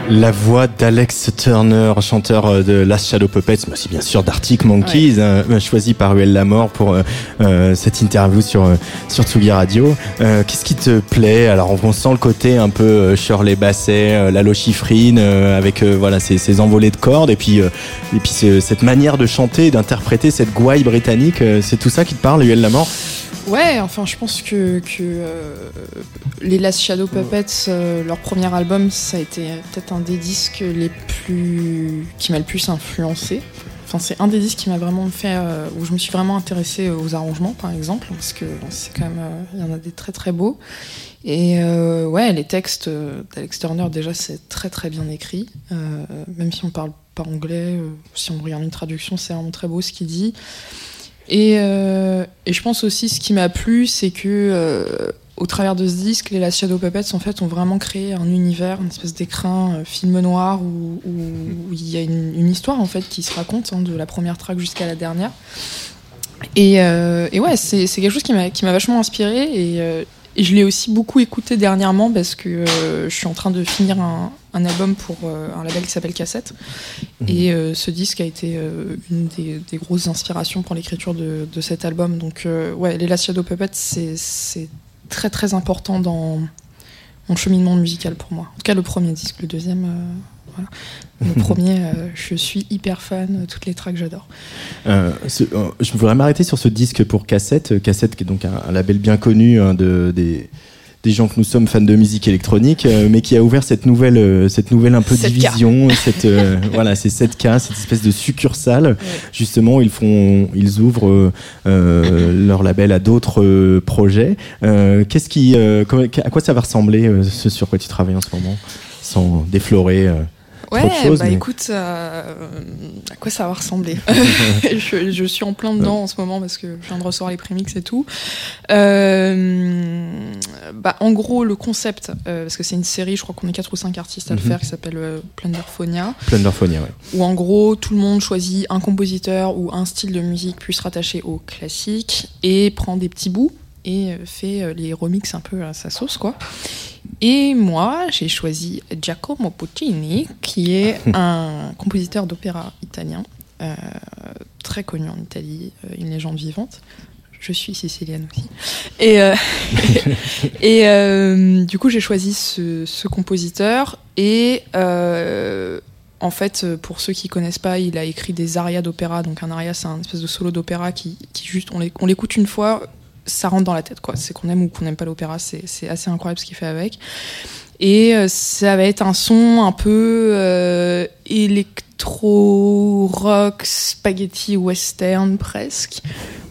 La voix d'Alex Turner, chanteur euh, de Last Shadow Puppets, mais aussi bien sûr d'Arctic Monkeys, euh, choisi par Ruel Lamort pour euh, euh, cette interview sur sur Tsugi Radio. Euh, Qu'est-ce qui te plaît? Alors on sent le côté un peu Shirley Basset, Lalo Schifrin, euh, avec euh, voilà ces, ces envolées de cordes et puis euh, et puis ce- cette manière de chanter, d'interpréter cette gouaille britannique. euh, C'est tout ça qui te parle, Ruel Lamort Ouais, enfin, je pense que, euh, les Last Shadow Puppets, euh, leur premier album, ça a été peut-être un des disques les plus. qui m'a le plus influencé. Enfin, c'est un des disques qui m'a vraiment fait. euh, où je me suis vraiment intéressée aux arrangements, par exemple, parce que c'est quand même. Il y en a des très très beaux. Et ouais, les textes d'Alex Turner, déjà, c'est très très bien écrit. Même si on parle pas anglais, si on regarde une traduction, c'est vraiment très beau ce qu'il dit. Et, euh, et je pense aussi ce qui m'a plu, c'est que euh, au travers de ce disque, les Last Shadow Puppets en fait ont vraiment créé un univers, une espèce d'écrin euh, film noir où, il y a une, histoire en fait qui se raconte hein, de la première track jusqu'à la dernière. Et, euh, ouais, c'est quelque chose qui m'a vachement inspiré euh, et je l'ai aussi beaucoup écouté dernièrement parce que euh, je suis en train de finir un, un album pour euh, un label qui s'appelle Cassette. Et euh, ce disque a été une des, des grosses inspirations pour l'écriture de, de cet album. Donc, ouais, les Last Shadow Puppets, c'est- très très important dans mon cheminement musical pour moi. En tout cas, le premier disque, le deuxième, Voilà. Le premier, euh, je suis hyper fan, euh, toutes les tracks j'adore. Euh, euh, je voudrais m'arrêter sur ce disque pour cassette. Cassette qui est donc un, un label bien connu hein, de, des, des gens que nous sommes fans de musique électronique, mais qui a ouvert cette nouvelle, cette nouvelle un peu 7K. division, cette, voilà, c'est 7K, cette espèce de succursale. Justement, ils font, ils ouvrent leur label à d'autres projets. Qu'est-ce qui, à quoi ça va ressembler ce sur quoi tu travailles en ce moment, sans déflorer Ouais, bah mais- écoute, euh, à quoi ça va ressembler je, je suis en plein dedans en ce moment parce que je viens de recevoir les prémix et tout. Euh, bah, en gros, le concept, euh, parce que c'est une série, je crois qu'on est 4 ou 5 artistes à le Mhm. faire, qui s'appelle Plunderphonia, Plunderphonia, ouais. où en gros, tout le monde choisit un compositeur ou un style de musique plus rattaché au classique et prend des petits bouts et euh, fait euh, les remixes un peu à sa sauce, quoi. Et moi, j'ai choisi Giacomo Puccini, qui est un compositeur d'opéra italien, euh, très connu en Italie, une légende vivante. Je suis sicilienne aussi. Et, euh, et euh, du coup, j'ai choisi ce, ce compositeur. Et en fait, pour ceux qui connaissent pas, il a écrit des arias d'opéra. Donc, un aria, c'est un espèce de solo d'opéra qui, qui juste, on l'écoute une fois, ça rentre dans la tête, quoi. C'est qu'on aime ou qu'on n'aime pas l'opéra, c'est assez incroyable ce qu'il fait avec. Et euh, ça va être un son un peu euh, électro, rock, spaghetti, western presque.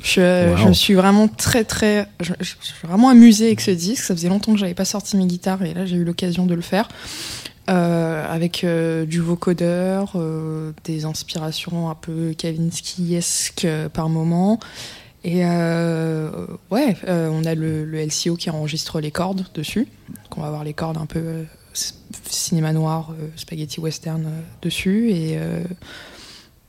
Je, Wow. je me suis vraiment très très, je, je- je suis vraiment amusée avec ce disque. Ça faisait longtemps que j'avais pas sorti mes guitares et là j'ai eu l'occasion de le faire. Euh, avec euh, du vocodeur, des inspirations un peu Kavinsky-esque par moment. Et euh, ouais, euh, on a le, LCO qui enregistre les cordes dessus. Donc on va avoir les cordes un peu euh, cinéma noir, spaghetti western dessus. Et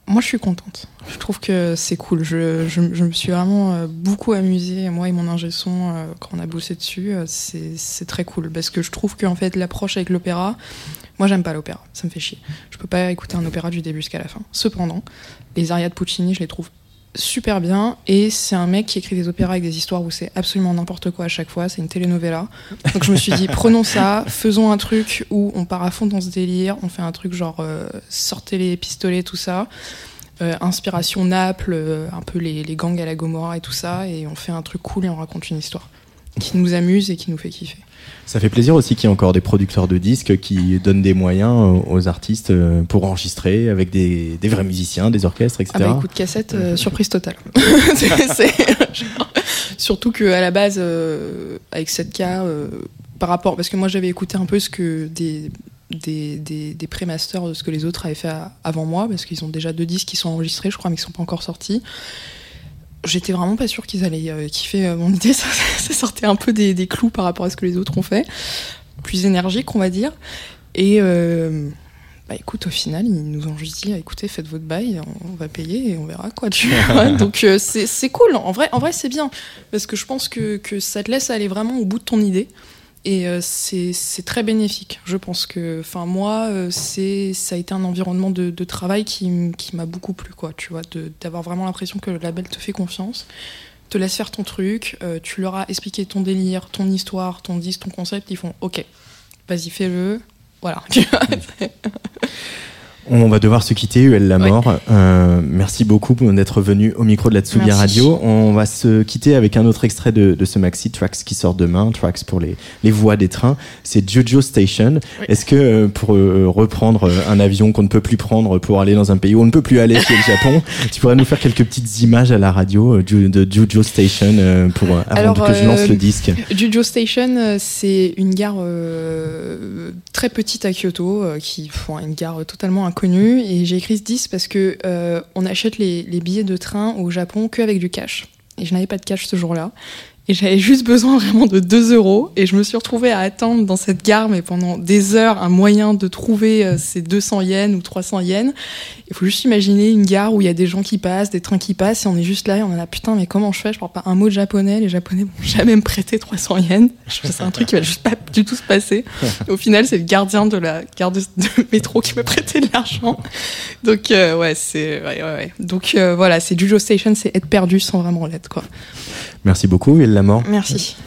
moi, je suis contente. Je trouve que c'est cool. Je, me suis vraiment beaucoup amusée, moi et mon ingé son, quand on a bossé dessus. c'est c'est très cool parce que je trouve qu'en fait, l'approche avec l'opéra, moi, j'aime pas l'opéra. Ça me fait chier. Je peux pas écouter un opéra du début jusqu'à la fin. Cependant, les arias de Puccini, je les trouve super bien. Et c'est un mec qui écrit des opéras avec des histoires où c'est absolument n'importe quoi à chaque fois, c'est une telenovela. Donc je me suis dit prenons ça, faisons un truc où on part à fond dans ce délire, on fait un truc genre euh, sortez les pistolets tout ça. Euh, inspiration Naples, euh, un peu les, les gangs à la Gomorra et tout ça, et on fait un truc cool et on raconte une histoire qui nous amuse et qui nous fait kiffer. Ça fait plaisir aussi qu'il y ait encore des producteurs de disques qui donnent des moyens aux artistes euh, pour enregistrer avec des, des vrais musiciens, des orchestres, etc. Ah bah écoute, cassette, euh, surprise totale. Genre, surtout que à la base, euh, avec 7K, euh, par rapport, parce que moi j'avais écouté un peu ce que des des, des, des pré-masters de ce que les autres avaient fait avant moi, parce qu'ils ont déjà deux disques qui sont enregistrés, je crois, mais qui sont pas encore sortis. J'étais vraiment pas sûre qu'ils allaient euh, kiffer euh, mon idée, ça, ça sortait un peu des, des clous par rapport à ce que les autres ont fait, plus énergique, on va dire. Et euh, bah écoute, au final, ils nous ont juste dit, écoutez, faites votre bail, on va payer et on verra quoi. Tu vois Donc euh, c'est c'est cool. En vrai, en vrai, c'est bien parce que je pense que, que ça te laisse aller vraiment au bout de ton idée. Et euh, c'est très bénéfique. Je pense que, enfin moi, euh, ça a été un environnement de, travail qui, qui m'a beaucoup plu, quoi. Tu vois, d'avoir vraiment l'impression que le label te fait confiance, te laisse faire ton truc, euh, tu leur as expliqué ton délire, ton histoire, ton disque, ton concept, ils font OK, vas-y fais-le, voilà. On va devoir se quitter, UL la mort. Euh, merci beaucoup d'être venu au micro de la Tsugi. Radio. On va se quitter avec un autre extrait de, de ce maxi, Tracks qui sort demain, Tracks pour les, les voies des trains. C'est Jojo Station. Oui. Est-ce que euh, pour euh, reprendre un avion qu'on ne peut plus prendre pour aller dans un pays où on ne peut plus aller, qui est le Japon, tu pourrais nous faire quelques petites images à la radio de Jojo Station pour, avant Alors, que je lance euh, le disque? Jujo Station, c'est une gare euh, très petite à Kyoto, qui, une gare totalement Et j'ai écrit ce disque parce que euh, on achète les, les billets de train au Japon qu'avec du cash. Et je n'avais pas de cash ce jour-là. Et j'avais juste besoin vraiment de 2 euros. Et je me suis retrouvée à attendre dans cette gare, mais pendant des heures, un moyen de trouver euh, ces 200 yens ou 300 yens. Il faut juste imaginer une gare où il y a des gens qui passent, des trains qui passent, et on est juste là et on est là, putain, mais comment je fais? Je parle pas un mot de japonais, les japonais vont jamais me prêter 300 yens. C'est un truc qui va juste pas du tout se passer. Au final, c'est le gardien de la gare de, de métro qui m'a prêté de l'argent. Donc, euh, ouais, c'est. Ouais, ouais, ouais. Donc, euh, voilà, c'est Jujo Station, c'est être perdu sans vraiment l'être, quoi. Merci beaucoup, UL la mort. Merci.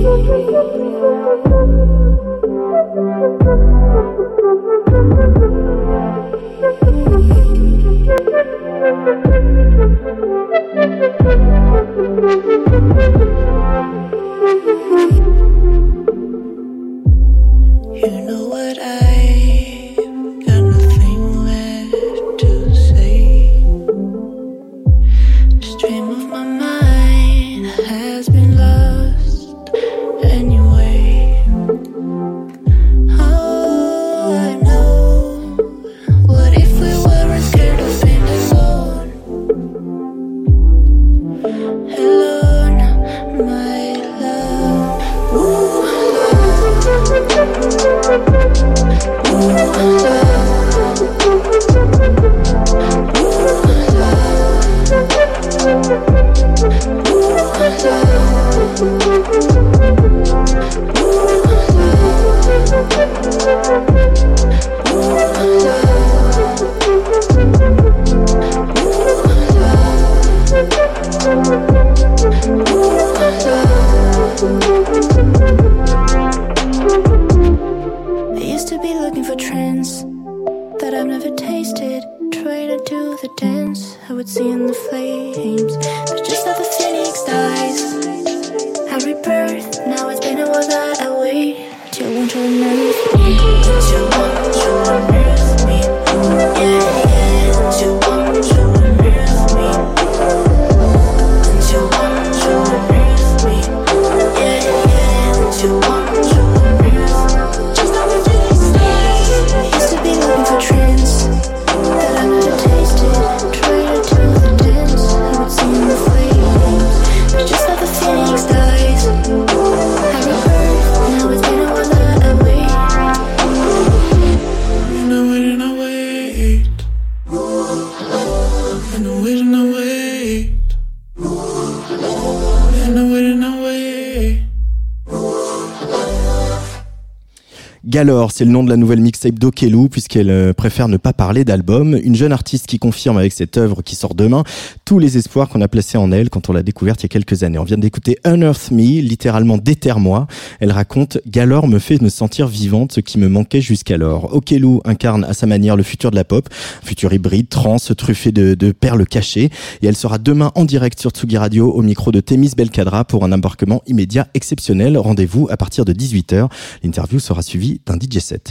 You. C'est le nom de la nouvelle mixtape d'Okelou, puisqu'elle euh, préfère ne pas parler d'album. Une jeune artiste qui confirme avec cette œuvre qui sort demain tous les espoirs qu'on a placés en elle quand on l'a découverte il y a quelques années. On vient d'écouter Unearth Me, littéralement Déterre-moi. Elle raconte Galore me fait me sentir vivante, ce qui me manquait jusqu'alors. Okelou incarne à sa manière le futur de la pop, futur hybride, trans, truffé de, de perles cachées. Et elle sera demain en direct sur Tsugi Radio au micro de Thémis Belkadra pour un embarquement immédiat exceptionnel. Rendez-vous à partir de 18h. L'interview sera suivie d'un DJ set.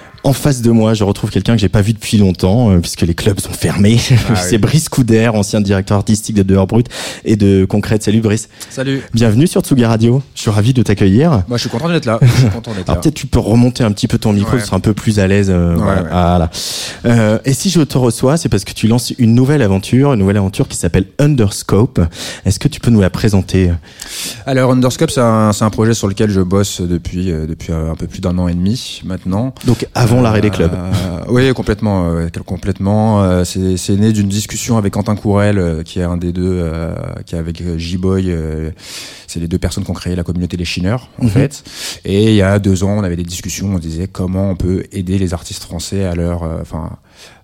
En face de moi, je retrouve quelqu'un que j'ai pas vu depuis longtemps, euh, puisque les clubs sont fermés. c'est Brice Couder, ancien directeur artistique de Dehors Brut et de Concrète. Salut Brice. Salut. Bienvenue sur Tsugi Radio. Je suis ravi de t'accueillir. Moi, je suis content d'être là. Je suis content d'être là. Alors peut-être tu peux remonter un petit peu ton micro, Ouais. tu seras un peu plus à l'aise. euh, Ouais, voilà. ouais. Voilà. Euh, et si je te reçois, c'est parce que tu lances une nouvelle aventure, une nouvelle aventure qui s'appelle Underscope. Est-ce que tu peux nous la présenter? Alors, Underscope, c'est un, c'est un projet sur lequel je bosse depuis, euh, depuis un peu plus d'un an et demi maintenant. Donc avant l'arrêt des clubs. Euh, oui, complètement, ouais, complètement. Euh, c'est, né d'une discussion avec Quentin Courel, euh, qui est un des deux, euh, qui est avec J-Boy. euh, c'est les deux personnes qui ont créé la communauté des chineurs, en Mhm. fait. Et il y a deux ans, on avait des discussions, on disait comment on peut aider les artistes français à leur, enfin,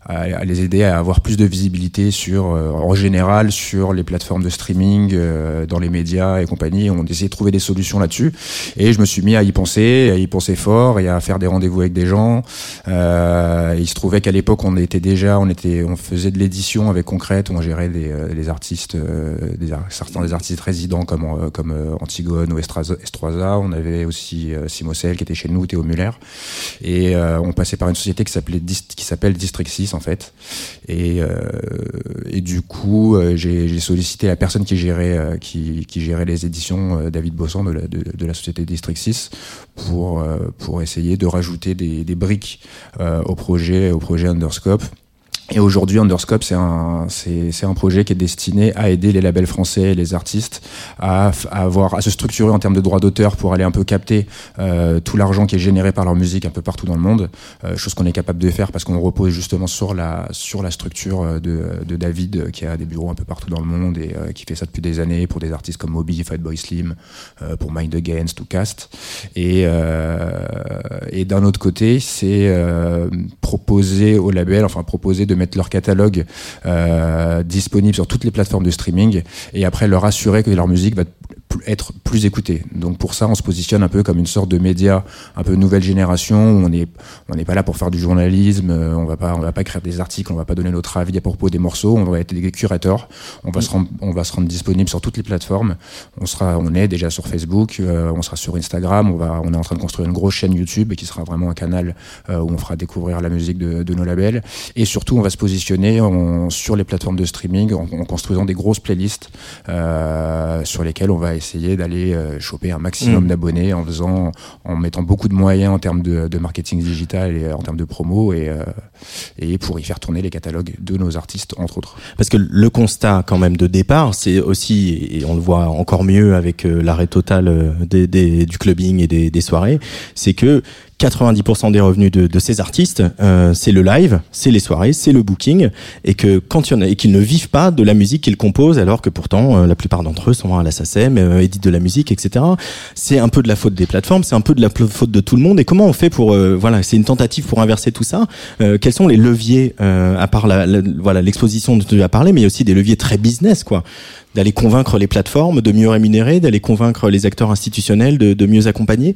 à, les aider à avoir plus de visibilité sur, euh, en général, sur les plateformes de streaming, euh, dans les médias et compagnie. On essayait de trouver des solutions là-dessus. Et je me suis mis à y penser, à y penser fort et à faire des rendez-vous avec des gens. Euh, il se trouvait qu'à l'époque, on était déjà, on était, on faisait de l'édition avec Concrète, on gérait les, les artistes, euh, des, ar- certains des artistes résidents comme, comme Antigone ou Estroza. On avait aussi Simocel qui était chez nous, Théo Muller. Et euh, on passait par une société qui s'appelle District 6 en fait. Et, euh, du coup, euh, j'ai sollicité la personne qui gérait, euh, qui, gérait les éditions, David Bossan de la, société District 6, pour, pour essayer de rajouter des, briques au projet, au projet Underscope. Et aujourd'hui, Underscope, c'est un, c'est, un projet qui est destiné à aider les labels français et les artistes à, avoir, à se structurer en termes de droits d'auteur pour aller un peu capter euh, tout l'argent qui est généré par leur musique un peu partout dans le monde. Euh, chose qu'on est capable de faire parce qu'on repose justement sur la, sur la structure euh, de, de David euh, qui a des bureaux un peu partout dans le monde et euh, qui fait ça depuis des années pour des artistes comme Moby, Fatboy Slim, euh, pour Mind Against ou Cast. Et, et d'un autre côté, c'est proposer aux labels, enfin proposer de mettre leur catalogue euh, disponible sur toutes les plateformes de streaming et après leur assurer que leur musique va être plus écoutée. Donc pour ça, on se positionne un peu comme une sorte de média un peu nouvelle génération où on n'est on n'est pas là pour faire du journalisme, euh, on va pas on va pas écrire des articles, on va pas donner notre avis à propos des morceaux, on va être des curateurs, on va se rendre on va se rendre disponible sur toutes les plateformes. On sera on est déjà sur Facebook, euh, on sera sur Instagram, on va on est en train de construire une grosse chaîne YouTube qui sera vraiment un canal euh, où on fera découvrir la musique de, de nos labels et surtout on va se positionner en- sur les plateformes de streaming en, en construisant des grosses playlists euh, sur lesquelles on va essayer d'aller euh, choper un maximum Mm. d'abonnés en faisant en mettant beaucoup de moyens en termes de, de marketing digital et en termes de promo et, euh, et pour y faire tourner les catalogues de nos artistes entre autres. Parce que le constat quand même de départ, c'est aussi, et on le voit encore mieux avec euh, l'arrêt total euh, des, des- du clubbing et des, des soirées, c'est que 90% des revenus de, de ces artistes, euh, c'est le live, c'est les soirées, c'est le booking, et que quand il y en a, et qu'ils ne vivent pas de la musique qu'ils composent, alors que pourtant euh, la plupart d'entre eux sont à la SACEM, euh, éditent de la musique, etc. C'est un peu de la faute des plateformes, c'est un peu de la faute de tout le monde. Et comment on fait pour, euh, voilà, c'est une tentative pour inverser tout ça. Euh, quels sont les leviers, euh, à part la, la- voilà l'exposition dont tu as parlé, mais il y a aussi des leviers très business, quoi d'aller convaincre les plateformes de mieux rémunérer, d'aller convaincre les acteurs institutionnels de, de mieux accompagner.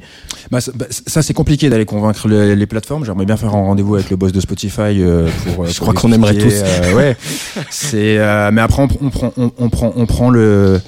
Bah, ça, bah, ça, c'est compliqué d'aller convaincre le- les plateformes. J'aimerais bien faire un rendez-vous avec le boss de Spotify euh, pour. euh, Je pour crois qu'on aimerait expliquer, euh, ouais. C'est. euh, mais après, on, on prend, on, on prend, on prend le.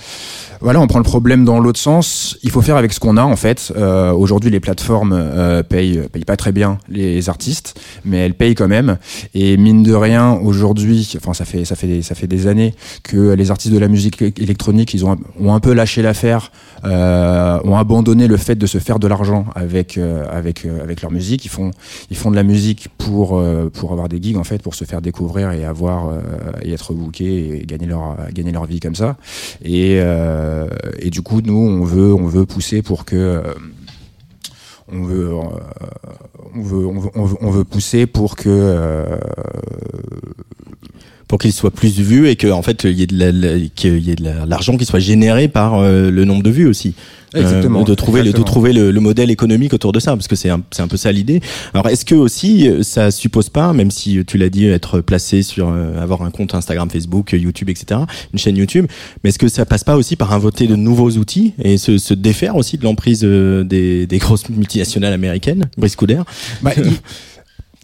Voilà, on prend le problème dans l'autre sens. Il faut faire avec ce qu'on a en fait. Euh, Aujourd'hui, les plateformes euh, payent, payent pas très bien les artistes, mais elles payent quand même. Et mine de rien, aujourd'hui, enfin ça fait ça fait ça fait des années que les artistes de la musique électronique, ils ont ont un peu lâché l'affaire, euh, ont abandonné le fait de se faire de l'argent avec euh, avec euh, avec leur musique. Ils font ils font de la musique pour euh, pour avoir des gigs en fait, pour se faire découvrir et avoir euh, et être bookés et gagner leur gagner leur vie comme ça. Et euh, et du coup, nous, on veut on veut pousser pour que euh, euh, on veut pousser pour que euh, pour qu'ils soient plus vus et que en fait il y ait de la- la- qu'il y ait de la- l'argent qui soit généré par euh, le nombre de vues aussi. Exactement, Euh, de trouver le, de trouver le, le modèle économique autour de ça parce que c'est un, c'est un peu ça l'idée. Alors est-ce que aussi euh, ça suppose pas, même si tu l'as dit, être placé sur euh, avoir un compte Instagram, Facebook, YouTube, etc., une chaîne YouTube, mais est-ce que ça passe pas aussi par inventer de nouveaux outils et se, se défaire aussi de l'emprise euh, des, des grosses multinationales américaines, Brice Couder Bah, il,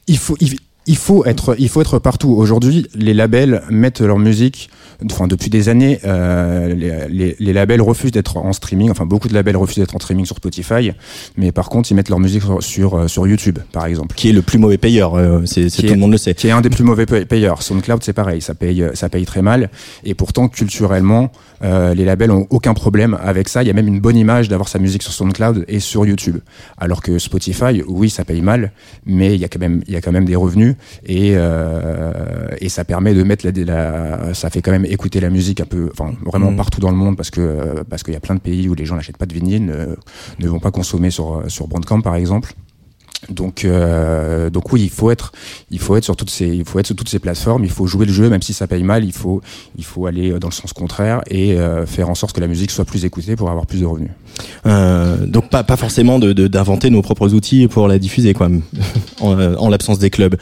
il faut, il, il faut être, il faut être partout. Aujourd'hui, les labels mettent leur musique. Enfin, depuis des années, euh, les, les, les labels refusent d'être en streaming. Enfin, beaucoup de labels refusent d'être en streaming sur Spotify, mais par contre, ils mettent leur musique sur sur, euh, sur YouTube, par exemple. qui est le plus mauvais payeur, euh, c'est tout est- le monde le sait. qui est un des plus mauvais pay- payeurs. SoundCloud, c'est pareil, ça paye, ça paye très mal. Et pourtant, culturellement, euh, les labels ont aucun problème avec ça. Il y a même une bonne image d'avoir sa musique sur SoundCloud et sur YouTube. Alors que Spotify, oui, ça paye mal, mais il y a quand même, il y a quand même des revenus et euh, et ça permet de mettre la, la- ça fait quand même écouter la musique un peu, enfin vraiment Mhm. partout dans le monde parce que euh, parce qu'il y a plein de pays où les gens n'achètent pas de vinyle, ne, ne vont pas consommer sur sur Bandcamp par exemple. Donc, euh, donc oui, il faut être, il faut être sur toutes ces, il faut être sur toutes ces plateformes. Il faut jouer le jeu, même si ça paye mal. Il faut, il faut aller dans le sens contraire et euh, faire en sorte que la musique soit plus écoutée pour avoir plus de revenus. Euh, donc pas pas forcément de de- d'inventer nos propres outils pour la diffuser quoi, en, euh, en l'absence des clubs.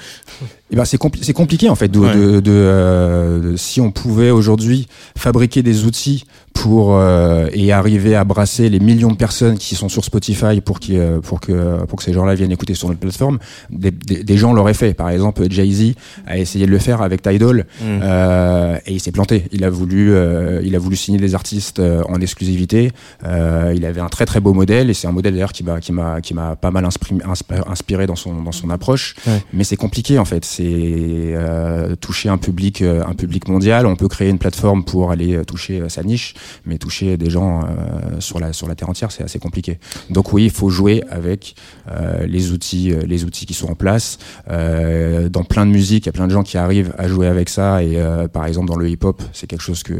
Eh ben, c'est compli- c'est compliqué en fait. De, Ouais. de- de, euh, de- si on pouvait aujourd'hui fabriquer des outils pour euh, et arriver à brasser les millions de personnes qui sont sur Spotify pour qui euh, pour que pour que ces gens-là viennent écouter sur notre plateforme, des, des, des gens l'auraient fait. Par exemple, Jay Z a essayé de le faire avec Tidal Mm. euh, et il s'est planté. Il a voulu euh, il a voulu signer des artistes euh, en exclusivité. Euh, il avait un très très beau modèle et c'est un modèle d'ailleurs qui m'a qui m'a qui m'a pas mal inspiré, inspiré dans son dans son approche. Ouais. Mais c'est compliqué en fait. C'est euh, toucher un public, un public mondial. On peut créer une plateforme pour aller toucher sa niche, mais toucher des gens euh, sur la sur la terre entière, c'est assez compliqué. Donc oui, il faut jouer avec euh, les outils, euh, les outils qui sont en place. Dans plein de musiques, il y a plein de gens qui arrivent à jouer avec ça. Et par exemple dans le hip-hop, c'est quelque chose que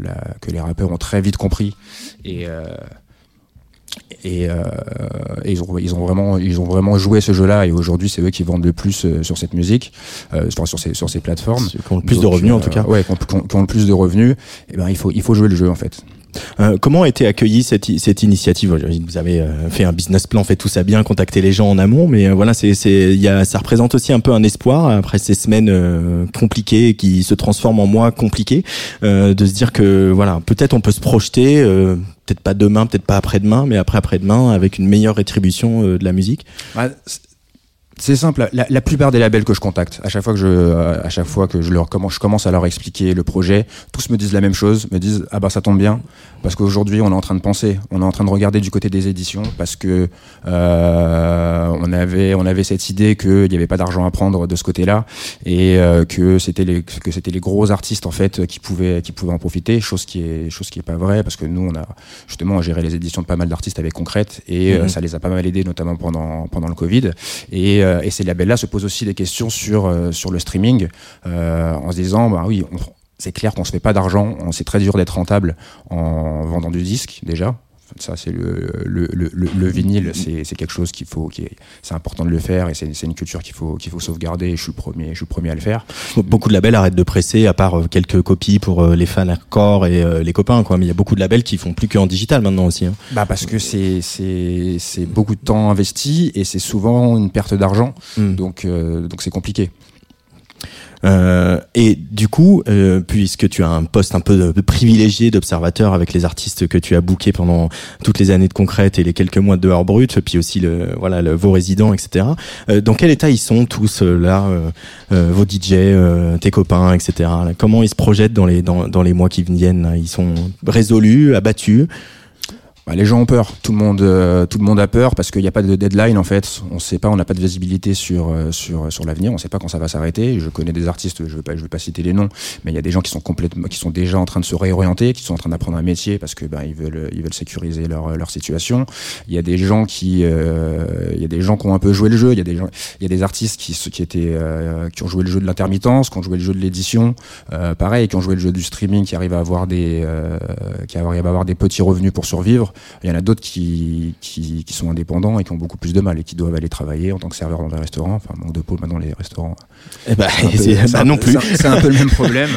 la- que les rappeurs ont très vite compris. Et et, euh, et ils ont ils ont vraiment ils ont vraiment joué ce jeu-là. Et aujourd'hui c'est eux qui vendent le plus euh, sur cette musique euh, enfin, sur ces sur ces plateformes. Qui ont le plus de revenus en euh, tout cas. ouais qui ont, qui ont le plus de revenus. Et ben il faut il faut jouer le jeu en fait comment a été accueillie cette, cette initiative Vous avez euh, fait un business plan, fait tout ça bien, contacté les gens en amont, mais euh, voilà, c'est, c'est, y a, ça représente aussi un peu un espoir après ces semaines euh, compliquées qui se transforment en mois compliqués, euh, de se dire que voilà, peut-être on peut se projeter, euh, peut-être pas demain, peut-être pas après-demain, mais après après-demain, avec une meilleure rétribution euh, de la musique. C'est- simple. La, la plupart des labels que je contacte, à chaque fois que je, euh, à chaque fois que je leur commence, je commence à leur expliquer le projet, tous me disent la même chose, me disent ah bah ça tombe bien, parce qu'aujourd'hui on est en train de penser, on est en train de regarder du côté des éditions, parce que euh, on avait, on avait cette idée qu'il n'y avait pas d'argent à prendre de ce côté-là et euh, que c'était les, que c'était les gros artistes en fait qui pouvaient, qui pouvaient en profiter, chose qui est, chose qui est pas vrai, parce que nous on a justement géré les éditions de pas mal d'artistes avec concrète et Mhm. ça les a pas mal aidés, notamment pendant pendant le Covid. Et, euh, et ces labels-là se posent aussi des questions sur, euh, le streaming, euh, en se disant, bah oui, c'est clair qu'on se fait pas d'argent, c'est très dur d'être rentable en vendant du disque déjà. Ça, c'est le, le, le, le- le vinyle, c'est c'est quelque chose qu'il faut, qui est, c'est important de le faire et c'est c'est une culture qu'il faut, qu'il faut sauvegarder. Et je suis le premier, je suis le premier à le faire. Beaucoup de labels arrêtent de presser, à part euh, quelques copies pour euh, les fans hardcore et euh, les copains, quoi. Mais il y a beaucoup de labels qui font plus qu'en digital maintenant aussi. hein. Bah parce que c'est c'est c'est beaucoup de temps investi et c'est souvent une perte d'argent. Mm. Donc euh, donc c'est compliqué. Euh, et du coup, euh, puisque tu as un poste un peu de, privilégié d'observateur avec les artistes que tu as bookés pendant toutes les années de concrète et les quelques mois de heure brute, puis aussi le, voilà, vos résidents, etc. Euh, dans quel état ils sont tous euh, là, euh, euh, vos DJ, tes copains, etc. Comment ils se projettent dans les dans, dans les mois qui viennent? Là Ils sont résolus, abattus? Bah, les gens ont peur. Tout le monde, euh, tout le monde a peur parce qu'il n'y a pas de deadline en fait. On sait pas, on n'a pas de visibilité sur euh, sur sur l'avenir. On sait pas quand ça va s'arrêter. Je connais des artistes, je vais pas, je vais pas citer les noms, mais il y a des gens qui sont complètement, qui sont déjà en train de se réorienter, qui sont en train d'apprendre un métier parce que ben ils veulent ils veulent sécuriser leur leur situation. Il y a des gens qui, euh, il y a des gens qui ont un peu joué le jeu. Il y a des gens, il y a des artistes qui qui étaient euh, qui ont joué le jeu de l'intermittence, qui ont joué le jeu de l'édition, euh, pareil, qui ont joué le jeu du streaming, qui arrivent à avoir des euh, qui arrivent à avoir des petits revenus pour survivre. Il y en a d'autres qui, qui, qui sont indépendants et qui ont beaucoup plus de mal et qui doivent aller travailler en tant que serveur dans des restaurants. Enfin, manque de peau maintenant les restaurants. Eh peu- bah un- non plus. C'est un, peu le même problème.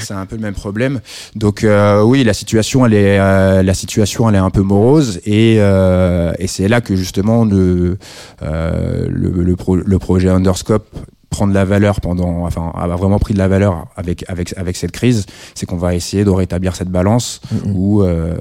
C'est un peu le même problème. Donc euh, oui, la situation elle est euh, la situation elle est un peu morose et euh, et c'est là que justement le le, le, pro- le projet Underscope prend de la valeur pendant enfin a vraiment pris de la valeur avec avec avec cette crise c'est qu'on va essayer de rétablir cette balance Mhm. où euh,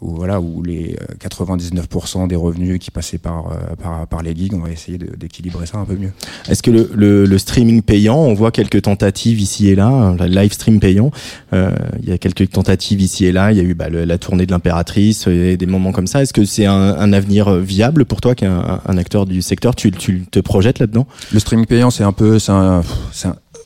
où voilà où les euh, 99% des revenus qui passaient par euh, par par les gigs on va essayer d'équilibrer ça un peu mieux Est-ce que le, le, le streaming payant, on voit quelques tentatives ici et là, le live stream payant, euh, il y a quelques tentatives ici et là, il y a eu bah, le- la tournée de l'impératrice et des moments comme ça. Est-ce que c'est un, un avenir euh, viable pour toi, qui est un, un acteur du secteur tu, tu te projettes là-dedans? Le streaming payant, c'est un peu, c'est un,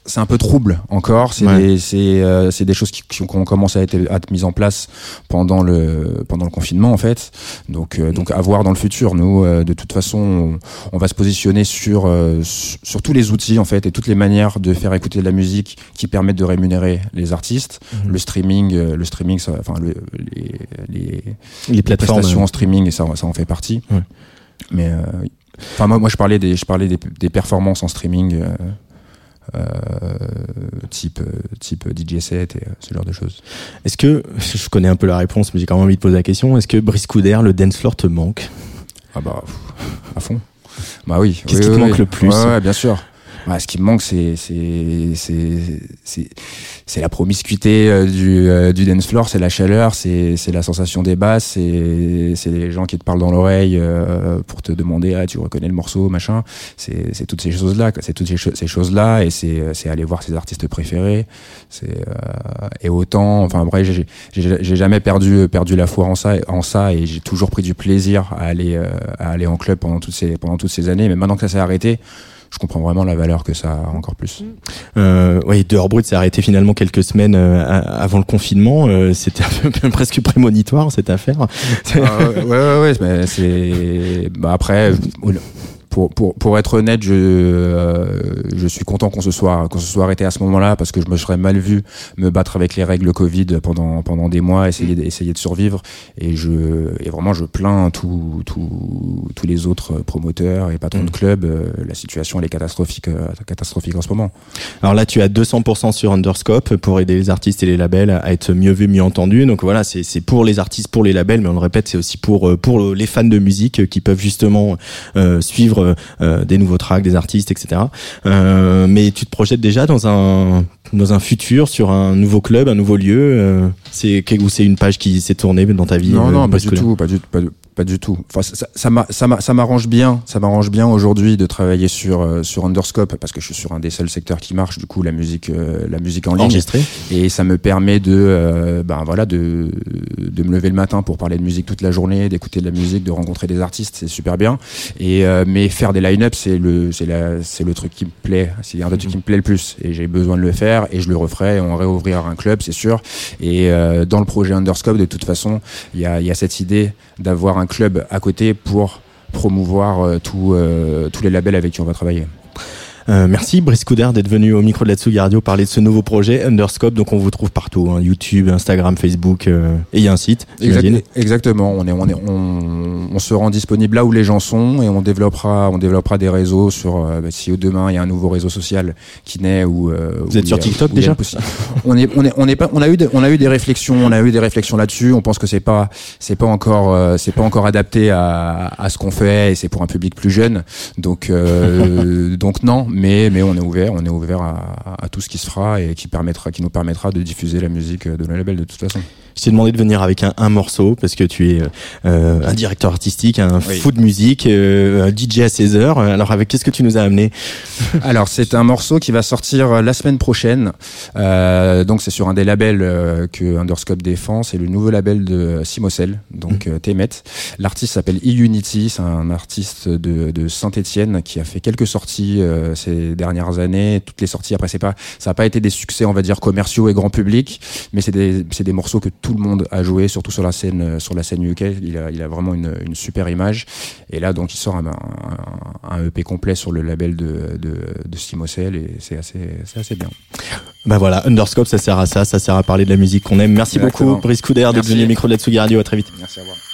c'est un, peu trouble encore. C'est Ouais. des, c'est, euh, des choses qui, qui ont commencé à être, à être mises en place pendant le, pendant le confinement en fait. Donc, euh, donc à voir dans le futur. Nous, euh, de toute façon, on, on va se positionner sur, euh, sur tous les outils en fait et toutes les manières de faire écouter de la musique qui permettent de rémunérer les artistes. Le streaming, le streaming, ça, enfin le- les, les, Les plateformes. prestations en streaming et ça, ça en fait partie. Ouais. Mais enfin moi, moi je parlais des je parlais des, des performances en streaming euh, euh, type euh, type DJ set et euh, ce genre de choses. Est-ce que, je connais un peu la réponse, mais j'ai quand même envie de poser la question, est-ce que Brice Couder, le dance floor te manque? Ah bah à fond. Bah oui. Qu'est-ce Oui, qui te manque oui. le plus? Ouais, ouais, bien sûr. Ce qui me manque, c'est c'est la promiscuité euh, du euh, du dance floor, c'est la chaleur, c'est la sensation des basses, c'est les gens qui te parlent dans l'oreille euh, pour te demander ah tu reconnais le morceau machin. C'est toutes ces choses là, c'est toutes ces, cho- ces choses là et c'est aller voir ses artistes préférés. Euh, et autant enfin bref j'ai jamais perdu perdu la foi en ça en ça et j'ai toujours pris du plaisir à aller à aller en club pendant toutes ces pendant toutes ces années. Mais maintenant que ça s'est arrêté je comprends vraiment la valeur que ça a encore plus. Euh, oui, Dehors Brut s'est arrêté finalement quelques semaines euh, avant le confinement. Euh, C'était un peu presque prémonitoire cette affaire. Ah, ouais, ouais, ouais, mais c'est. Bah après, pour, pour, pour être honnête, je, euh, je suis content qu'on se soit qu'on se soit arrêté à ce moment-là parce que je me serais mal vu me battre avec les règles Covid pendant pendant des mois, essayer de, essayer de survivre et je et vraiment je plains tous tous tous les autres promoteurs et patrons de clubs. euh, La situation elle est catastrophique euh, catastrophique en ce moment. Alors là, tu as 200% sur Underscope pour aider les artistes et les labels à être mieux vus, mieux entendus. Donc voilà, c'est c'est pour les artistes, pour les labels, mais on le répète, c'est aussi pour euh, pour les fans de musique qui peuvent justement euh, suivre euh, des nouveaux tracks, des artistes, etc. Euh, mais tu te projettes déjà dans un dans un futur sur un nouveau club, un nouveau lieu. euh, c'est ou c'est une page qui s'est tournée dans ta vie Non, euh, non, pas du tout, pas du, pas, du- pas du tout. Enfin, ça, ça, ça m'a- ça m'a- ça m'arrange bien, ça m'arrange bien aujourd'hui de travailler sur euh, sur Underscope parce que je suis sur un des seuls secteurs qui marche, du coup la musique, euh, la musique en ligne, Enregistré. et ça me permet de, euh, ben voilà, de de me lever le matin pour parler de musique toute la journée, d'écouter de la musique, de rencontrer des artistes, c'est super bien. Et euh, mais faire des line-up, c'est le c'est la c'est le truc qui me plaît, c'est un des trucs qui me plaît le plus, et j'ai besoin de le faire, et je le referai. Et on réouvrira un club, c'est sûr. Et euh, dans le projet Underscope, de toute façon, il y a, il y a cette idée d'avoir un club à côté pour promouvoir euh, tout, euh, tous les labels avec qui on va travailler. Euh, merci Brice Coudert d'être venu au micro de la Tsugi Radio parler de ce nouveau projet Underscope. Donc on vous trouve partout, hein, YouTube, Instagram, Facebook euh, et il y a un site. Exact- exactement. On est, on est, on, on se rend disponible là où les gens sont et on développera, on développera des réseaux sur. euh, bah, si demain il y a un nouveau réseau social qui naît ou. euh, Vous êtes sur a- TikTok déjà On est, on est, on est pas, on a eu, des, on a eu des réflexions, on a eu des réflexions là-dessus. On pense que c'est pas, c'est pas encore, euh, c'est pas encore adapté à, à ce qu'on fait et c'est pour un public plus jeune. Donc, euh, donc non. Mais, mais on est ouvert, on est ouvert à, tout ce qui se fera et qui permettra, qui nous permettra de diffuser la musique de nos labels de toute façon. Je t'ai demandé de venir avec un, un morceau parce que tu es euh, un directeur artistique, un Oui. fou de musique, euh, un DJ à 16 heures. Alors avec qu'est-ce que tu nous as amené? Alors c'est un morceau qui va sortir euh, la semaine prochaine. Euh, donc c'est sur un des labels euh, que Underscope défend. C'est le nouveau label de Simocel, donc Temet. L'artiste s'appelle E-Unity. C'est un artiste de, de Saint-Étienne qui a fait quelques sorties euh, ces dernières années. Toutes les sorties après c'est pas, ça n'a pas été des succès on va dire commerciaux et grand public, mais c'est des, des morceaux que tout le monde a joué, surtout sur la scène, euh, sur la scène UK. Il a, il a vraiment une, une super image. Et là, donc, il sort un, un, un EP complet sur le label de, de, de Simocel et c'est assez, c'est assez bien. Bah voilà, Underscope, ça sert à ça, ça sert à parler de la musique qu'on aime. Merci Exactement. beaucoup Brice d'être Merci. venu au micro de la Tsugi Radio. À très vite. Merci à vous.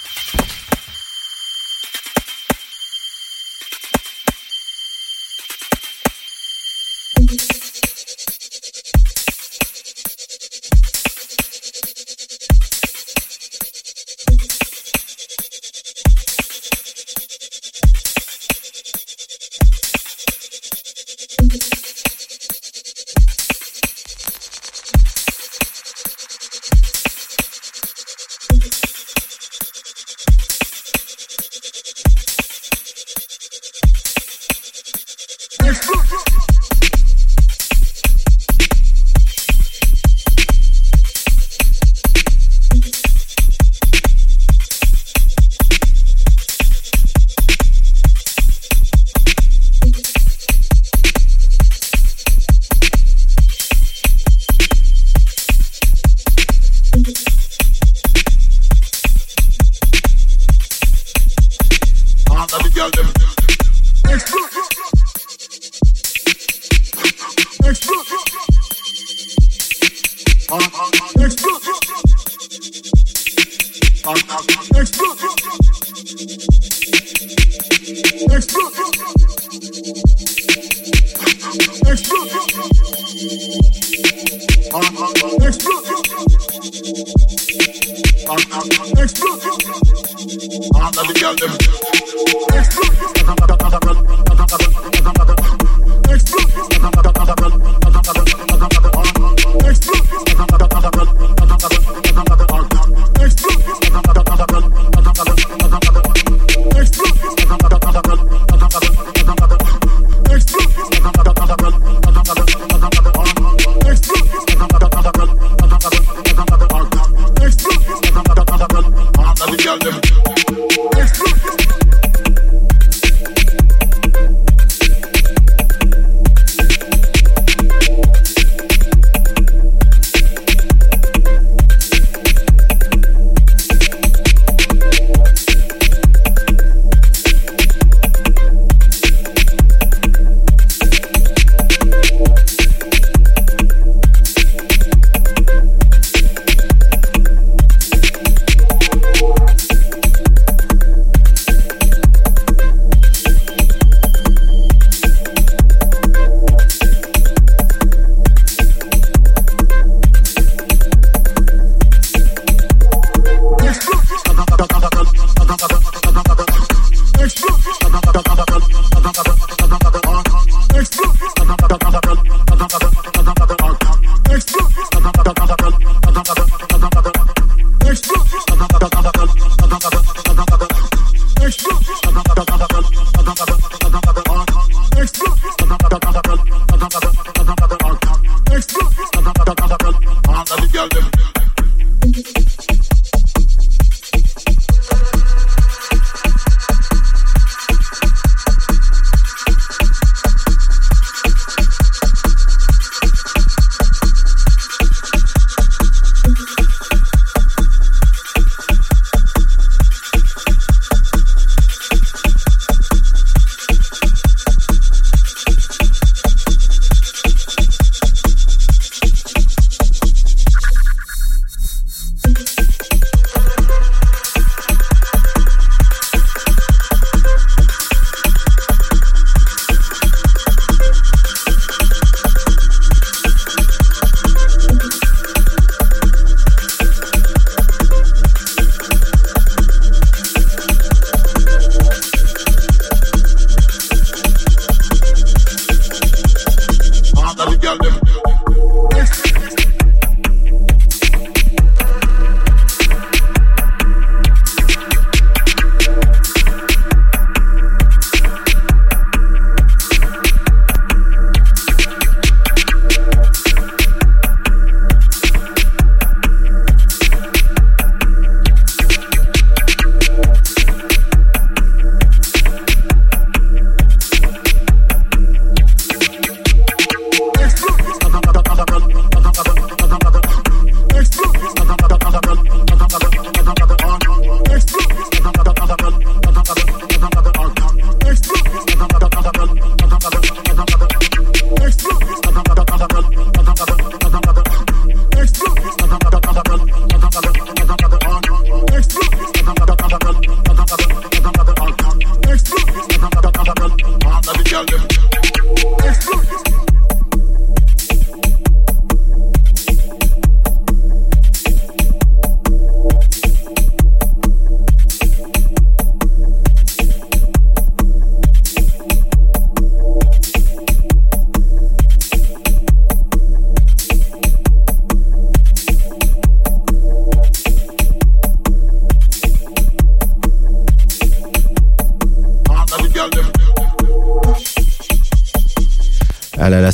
Explode. Explode.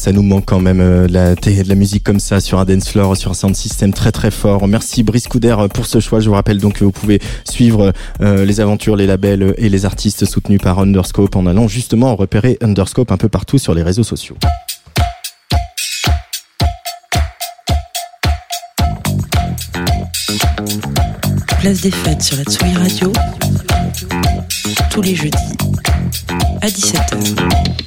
Ça nous manque quand même euh, de la, musique comme ça sur un dance floor, sur un sound system très très fort. Merci Brice Couder pour ce choix. Je vous rappelle donc que vous pouvez suivre euh, les aventures, les labels et les artistes soutenus par Underscope en allant justement repérer Underscope un peu partout sur les réseaux sociaux. Place des fêtes sur la Tsugi Radio, tous les jeudis à 17h.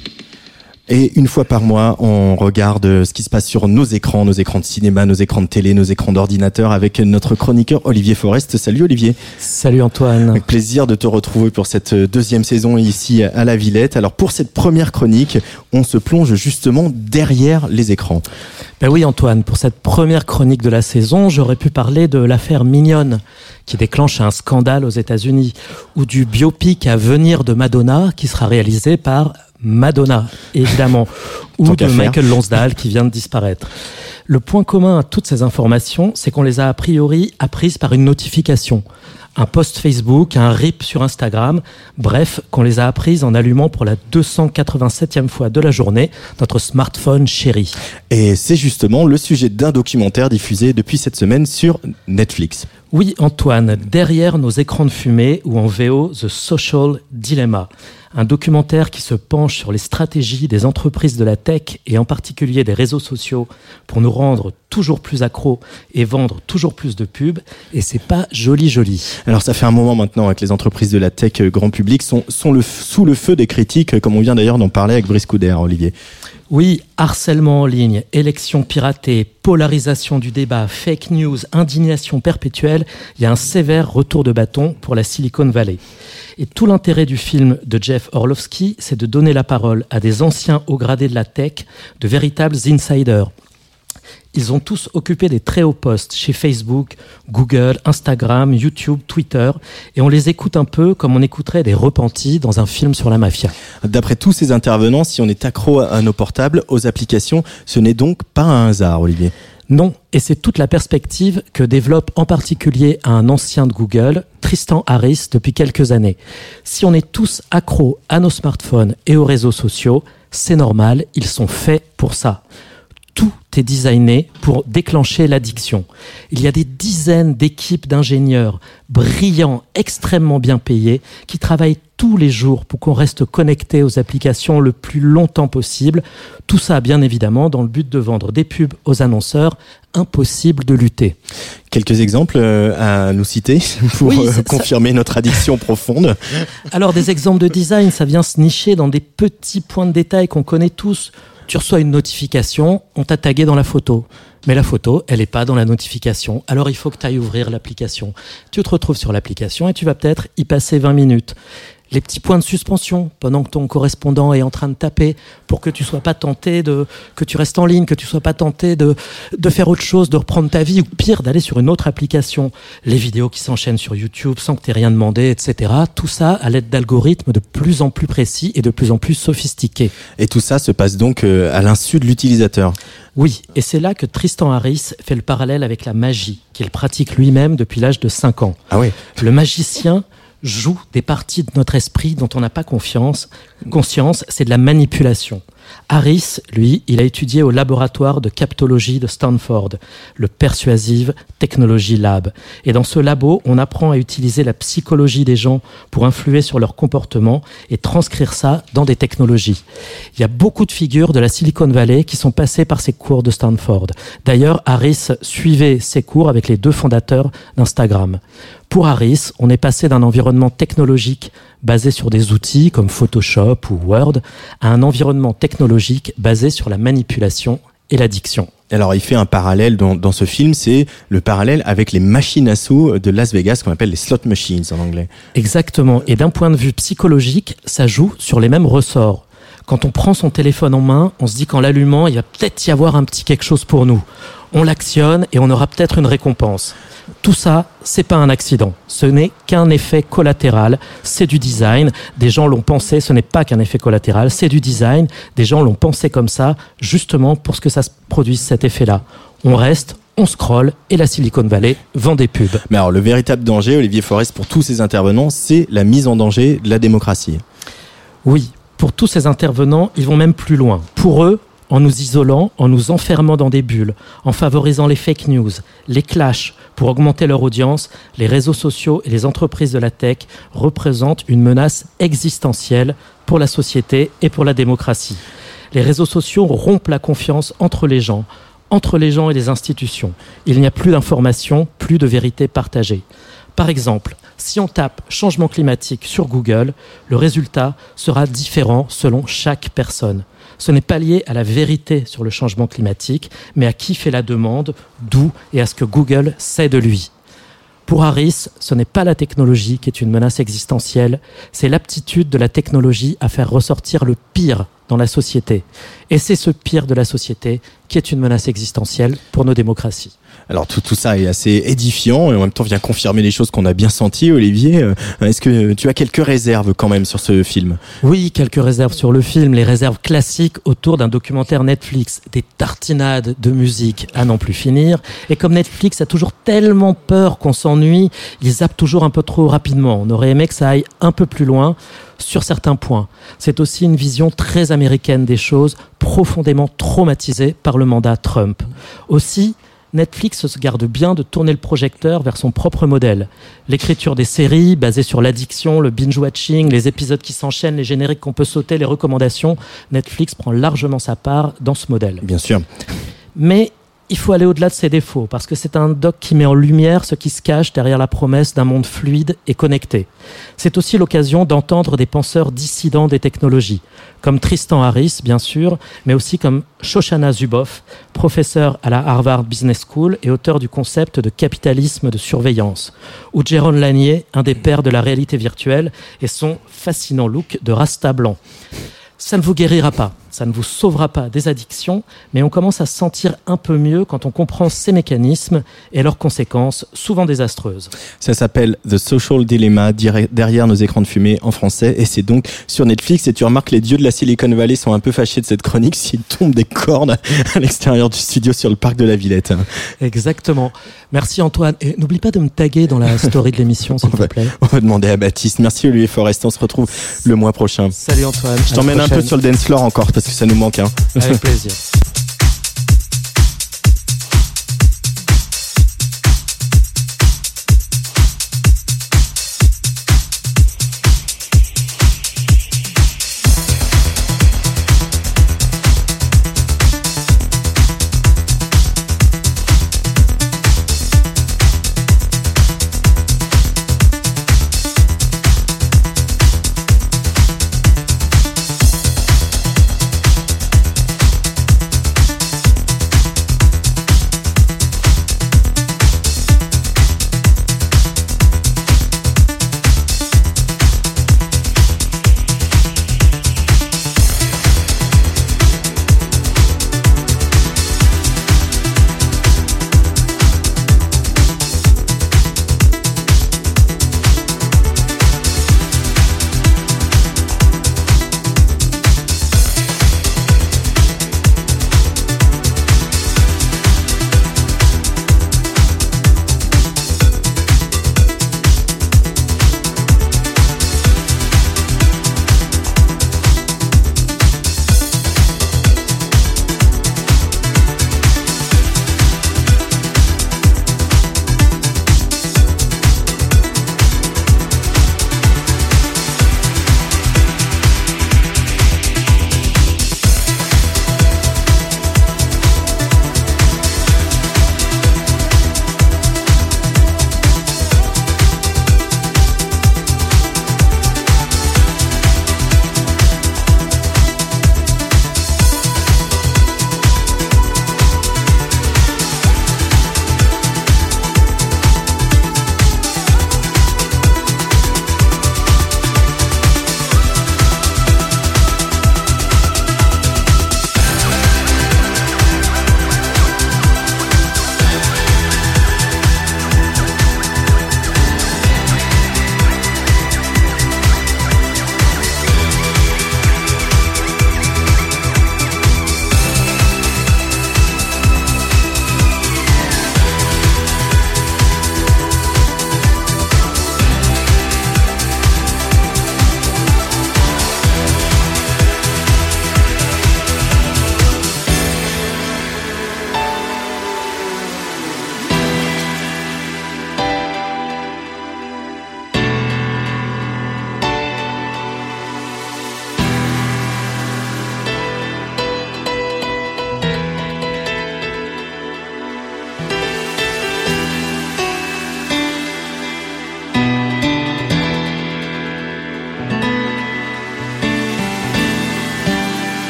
Et une fois par mois, on regarde ce qui se passe sur nos écrans, nos écrans de cinéma, nos écrans de télé, nos écrans d'ordinateur avec notre chroniqueur Olivier Forest. Salut Olivier. Salut Antoine. Avec plaisir de te retrouver pour cette deuxième saison ici à la Villette. Alors pour cette première chronique, on se plonge justement derrière les écrans. Ben oui Antoine, pour cette première chronique de la saison, j'aurais pu parler de l'affaire Mignonne qui déclenche un scandale aux États-Unis ou du biopic à venir de Madonna qui sera réalisé par Madonna, évidemment, ou de Michael Lonsdale qui vient de disparaître. Le point commun à toutes ces informations, c'est qu'on les a a priori apprises par une notification. un post Facebook, un rip sur Instagram, bref, qu'on les a apprises en allumant pour la 287e fois de la journée notre smartphone chéri. Et c'est justement le sujet d'un documentaire diffusé depuis cette semaine sur Netflix. Oui, Antoine, derrière nos écrans de fumée ou en VO The Social Dilemma, un documentaire qui se penche sur les stratégies des entreprises de la tech et en particulier des réseaux sociaux pour nous rendre toujours plus accros et vendre toujours plus de pubs. Et c'est pas joli joli. Alors ça fait un moment maintenant que les entreprises de la tech euh, grand public sont, sous le feu des critiques, euh, comme on vient d'ailleurs d'en parler avec Brice Couder, Olivier. Oui, harcèlement en ligne, élections piratées, polarisation du débat, fake news, indignation perpétuelle, il y a un sévère retour de bâton pour la Silicon Valley. Et tout l'intérêt du film de Jeff Orlovsky, c'est de donner la parole à des anciens hauts gradés de la tech, de véritables insiders. Ils ont tous occupé des très hauts postes chez Facebook, Google, Instagram, YouTube, Twitter, et on les écoute un peu comme on écouterait des repentis dans un film sur la mafia. D'après tous ces intervenants, si on est accro à nos portables, aux applications, ce n'est donc pas un hasard, Olivier. Non, et c'est toute la perspective que développe en particulier un ancien de Google, Tristan Harris, depuis quelques années. Si on est tous accros à nos smartphones et aux réseaux sociaux, c'est normal, ils sont faits pour ça designé pour déclencher l'addiction. Il y a des dizaines d'équipes d'ingénieurs brillants, extrêmement bien payés, qui travaillent tous les jours pour qu'on reste connecté aux applications le plus longtemps possible. Tout ça, bien évidemment, dans le but de vendre des pubs aux annonceurs. Impossible de lutter. Quelques exemples euh, à nous citer pour Oui, euh, ça- confirmer notre addiction profonde. Alors des exemples de design, ça vient se nicher dans des petits points de détail qu'on connaît tous. Tu reçois une notification, on t'a tagué dans la photo. Mais la photo, elle n'est pas dans la notification. Alors il faut que tu ailles ouvrir l'application. Tu te retrouves sur l'application et tu vas peut-être y passer 20 minutes. Les petits points de suspension pendant que ton correspondant est en train de taper pour que tu sois pas tenté de, que tu restes en ligne, que tu sois pas tenté de, de faire autre chose, de reprendre ta vie ou pire d'aller sur une autre application. Les vidéos qui s'enchaînent sur YouTube sans que tu rien demandé, etc. Tout ça à l'aide d'algorithmes de plus en plus précis et de plus en plus sophistiqués. Et tout ça se passe donc euh, à l'insu de l'utilisateur. Oui, et c'est là que Tristan Harris fait le parallèle avec la magie qu'il pratique lui-même depuis l'âge de 5 ans. Ah oui. Le magicien joue des parties de notre esprit dont on n'a pas confiance. Conscience, c'est de la manipulation. Harris, lui, il a étudié au laboratoire de captologie de Stanford, le Persuasive Technology Lab. Et dans ce labo, on apprend à utiliser la psychologie des gens pour influer sur leur comportement et transcrire ça dans des technologies. Il y a beaucoup de figures de la Silicon Valley qui sont passées par ces cours de Stanford. D'ailleurs, Harris suivait ces cours avec les deux fondateurs d'Instagram. Pour Harris, on est passé d'un environnement technologique basé sur des outils comme Photoshop ou Word à un environnement technologique basé sur la manipulation et l'addiction. Alors il fait un parallèle dans, dans ce film, c'est le parallèle avec les machines à sous de Las Vegas qu'on appelle les slot machines en anglais. Exactement. Et d'un point de vue psychologique, ça joue sur les mêmes ressorts. Quand on prend son téléphone en main, on se dit qu'en l'allumant, il va peut-être y avoir un petit quelque chose pour nous. On l'actionne et on aura peut-être une récompense. Tout ça, c'est pas un accident. Ce n'est qu'un effet collatéral. C'est du design. Des gens l'ont pensé. Ce n'est pas qu'un effet collatéral. C'est du design. Des gens l'ont pensé comme ça, justement pour ce que ça se produise cet effet-là. On reste, on scrolle et la Silicon Valley vend des pubs. Mais alors le véritable danger, Olivier Forest, pour tous ces intervenants, c'est la mise en danger de la démocratie. Oui, pour tous ces intervenants, ils vont même plus loin. Pour eux, en nous isolant, en nous enfermant dans des bulles, en favorisant les fake news, les clashs pour augmenter leur audience, les réseaux sociaux et les entreprises de la tech représentent une menace existentielle pour la société et pour la démocratie. Les réseaux sociaux rompent la confiance entre les gens, entre les gens et les institutions. Il n'y a plus d'informations, plus de vérité partagée. Par exemple, si on tape changement climatique sur Google, le résultat sera différent selon chaque personne. Ce n'est pas lié à la vérité sur le changement climatique, mais à qui fait la demande, d'où et à ce que Google sait de lui. Pour Harris, ce n'est pas la technologie qui est une menace existentielle, c'est l'aptitude de la technologie à faire ressortir le pire dans la société. Et c'est ce pire de la société qui est une menace existentielle pour nos démocraties. Alors tout, tout ça est assez édifiant et en même temps vient confirmer les choses qu'on a bien senties, Olivier. Euh, Est-ce que tu as quelques réserves quand même sur ce film? Oui, quelques réserves sur le film, les réserves classiques autour d'un documentaire Netflix, des tartinades de musique à n'en plus finir. Et comme Netflix a toujours tellement peur qu'on s'ennuie, ils zappent toujours un peu trop rapidement. On aurait aimé que ça aille un peu plus loin sur certains points. C'est aussi une vision très américaine des choses, profondément traumatisée par le mandat Trump. Aussi, Netflix se garde bien de tourner le projecteur vers son propre modèle. L'écriture des séries, basée sur l'addiction, le binge-watching, les épisodes qui s'enchaînent, les génériques qu'on peut sauter, les recommandations, Netflix prend largement sa part dans ce modèle. Bien sûr. Mais il faut aller au-delà de ses défauts, parce que c'est un doc qui met en lumière ce qui se cache derrière la promesse d'un monde fluide et connecté. C'est aussi l'occasion d'entendre des penseurs dissidents des technologies, comme Tristan Harris, bien sûr, mais aussi comme Shoshana Zuboff, professeur à la Harvard Business School et auteur du concept de capitalisme de surveillance, ou Jérôme Lanier, un des pères de la réalité virtuelle, et son fascinant look de rasta blanc. Ça ne vous guérira pas, ça ne vous sauvera pas des addictions, mais on commence à se sentir un peu mieux quand on comprend ces mécanismes et leurs conséquences, souvent désastreuses. Ça s'appelle The Social Dilemma, derrière nos écrans de fumée en français, et c'est donc sur Netflix. Et tu remarques les dieux de la Silicon Valley sont un peu fâchés de cette chronique s'ils tombent des cornes à l'extérieur du studio sur le parc de la Villette. Exactement. Merci Antoine. Et n'oublie pas de me taguer dans la story de l'émission, s'il te plaît. On va demander à Baptiste. Merci Olivier Forest. On se retrouve le mois prochain. Salut Antoine. Je t'emmène un peu sur le dance floor encore parce ça nous manque. Hein. Avec plaisir.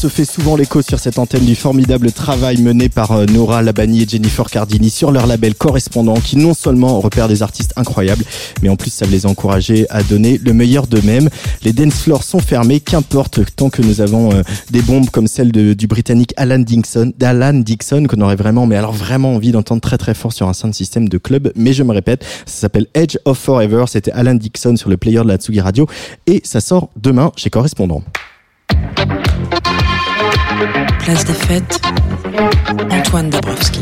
Se fait souvent l'écho sur cette antenne du formidable travail mené par euh, Nora Labani et Jennifer Cardini sur leur label correspondant qui non seulement repère des artistes incroyables, mais en plus ça les a encouragés à donner le meilleur d'eux-mêmes. Les dance floors sont fermés, qu'importe tant que nous avons euh, des bombes comme celle du britannique Alan Dixon, d'Alan Dixon qu'on aurait vraiment, mais alors vraiment envie d'entendre très très fort sur un sound system de club. Mais je me répète, ça s'appelle Edge of Forever. C'était Alan Dixon sur le player de la Tsugi Radio et ça sort demain chez Correspondant. Place des fêtes, Antoine Dabrowski.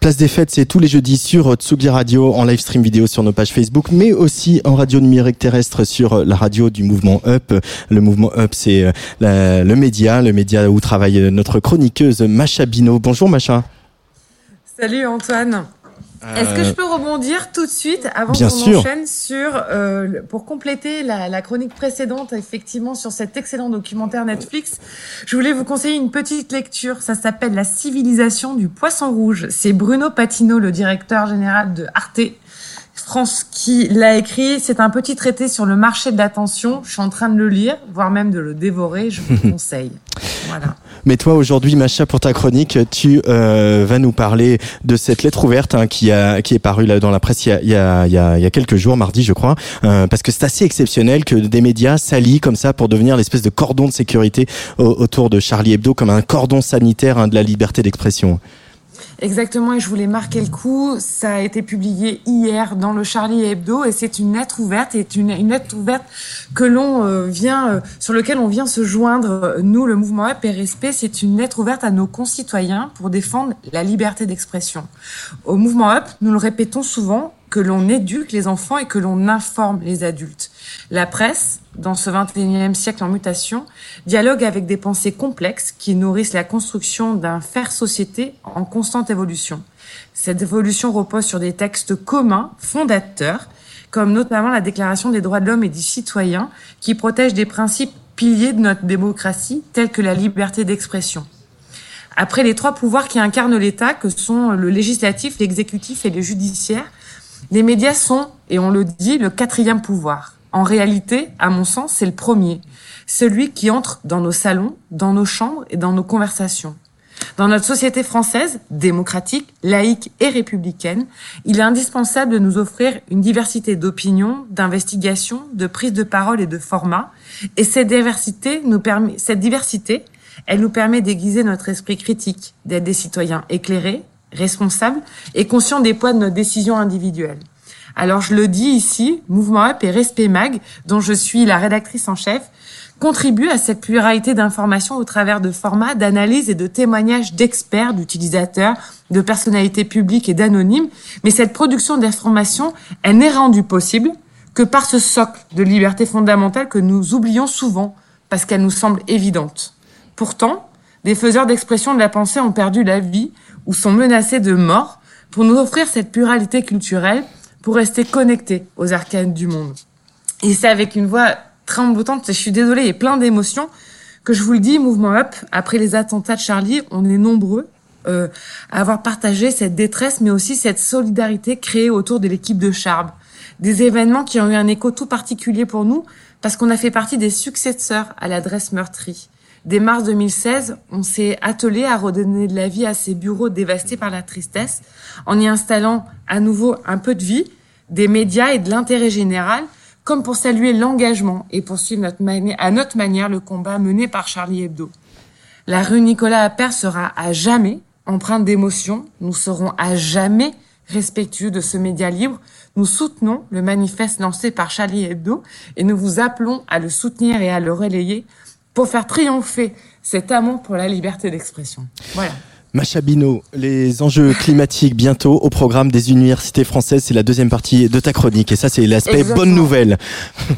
Place des fêtes, c'est tous les jeudis sur Tsugi Radio, en live stream vidéo sur nos pages Facebook, mais aussi en radio numérique terrestre sur la radio du mouvement Up. Le mouvement Up, c'est euh, le média, le média où travaille notre chroniqueuse Macha Bino. Bonjour Macha. Salut Antoine. Est-ce que je peux rebondir tout de suite avant Euh, qu'on enchaîne sur euh, pour compléter la, la chronique précédente effectivement sur cet excellent documentaire Netflix, je voulais vous conseiller une petite lecture. Ça s'appelle La civilisation du poisson rouge. C'est Bruno Patino, le directeur général de Arte France, qui l'a écrit. C'est un petit traité sur le marché de l'attention. Je suis en train de le lire, voire même de le dévorer. Je vous le conseille. Voilà. Mais toi aujourd'hui, Macha, pour ta chronique, tu euh, vas nous parler de cette lettre ouverte hein, qui a qui est parue là dans la presse il y a il y a, il y a, il y a quelques jours, mardi je crois, euh, parce que c'est assez exceptionnel que des médias s'allient comme ça pour devenir l'espèce de cordon de sécurité au- autour de Charlie Hebdo, comme un cordon sanitaire hein, de la liberté d'expression. Exactement, et je voulais marquer le coup. Ça a été publié hier dans le Charlie Hebdo, et c'est une lettre ouverte, et une, une lettre ouverte que l'on euh, vient, euh, sur lequel on vient se joindre. euh, Nous, le mouvement Up et Respect, c'est une lettre ouverte à nos concitoyens pour défendre la liberté d'expression. Au mouvement Up, nous le répétons souvent, que l'on éduque les enfants et que l'on informe les adultes. La presse, dans ce 21e siècle en mutation, dialogue avec des pensées complexes qui nourrissent la construction d'un faire société en constante évolution. Cette évolution repose sur des textes communs, fondateurs, comme notamment la Déclaration des droits de l'homme et du citoyen, qui protège des principes piliers de notre démocratie, tels que la liberté d'expression. Après les trois pouvoirs qui incarnent l'État, que sont le législatif, l'exécutif et le judiciaire, les médias sont, et on le dit, le quatrième pouvoir. En réalité, à mon sens, c'est le premier. Celui qui entre dans nos salons, dans nos chambres et dans nos conversations. Dans notre société française, démocratique, laïque et républicaine, il est indispensable de nous offrir une diversité d'opinions, d'investigations, de prises de parole et de formats. Et cette diversité nous permet, cette diversité, elle nous permet d'aiguiser notre esprit critique, d'être des citoyens éclairés, responsables et conscients des poids de nos décisions individuelles. Alors je le dis ici, Mouvement Up et Respect Mag, dont je suis la rédactrice en chef, contribue à cette pluralité d'informations au travers de formats, d'analyses et de témoignages d'experts, d'utilisateurs, de personnalités publiques et d'anonymes. Mais cette production d'informations, elle n'est rendue possible que par ce socle de liberté fondamentale que nous oublions souvent parce qu'elle nous semble évidente. Pourtant, des faiseurs d'expression de la pensée ont perdu la vie ou sont menacés de mort pour nous offrir cette pluralité culturelle, pour rester connectés aux arcanes du monde. Et c'est avec une voix tremblotante, je suis désolée, et plein d'émotions, que je vous le dis, Mouvement Up, après les attentats de Charlie, on est nombreux euh, à avoir partagé cette détresse, mais aussi cette solidarité créée autour de l'équipe de Charb. Des événements qui ont eu un écho tout particulier pour nous, parce qu'on a fait partie des successeurs à l'adresse meurtrie. Dès mars 2016, on s'est attelé à redonner de la vie à ces bureaux dévastés par la tristesse, en y installant à nouveau un peu de vie, des médias et de l'intérêt général, comme pour saluer l'engagement et poursuivre à notre manière le combat mené par Charlie Hebdo. La rue Nicolas Appert sera à jamais empreinte d'émotion. Nous serons à jamais respectueux de ce média libre. Nous soutenons le manifeste lancé par Charlie Hebdo et nous vous appelons à le soutenir et à le relayer pour faire triompher cet amour pour la liberté d'expression. Voilà. Macha Bino, les enjeux climatiques bientôt au programme des universités françaises, c'est la deuxième partie de ta chronique et ça c'est l'aspect bonne nouvelle.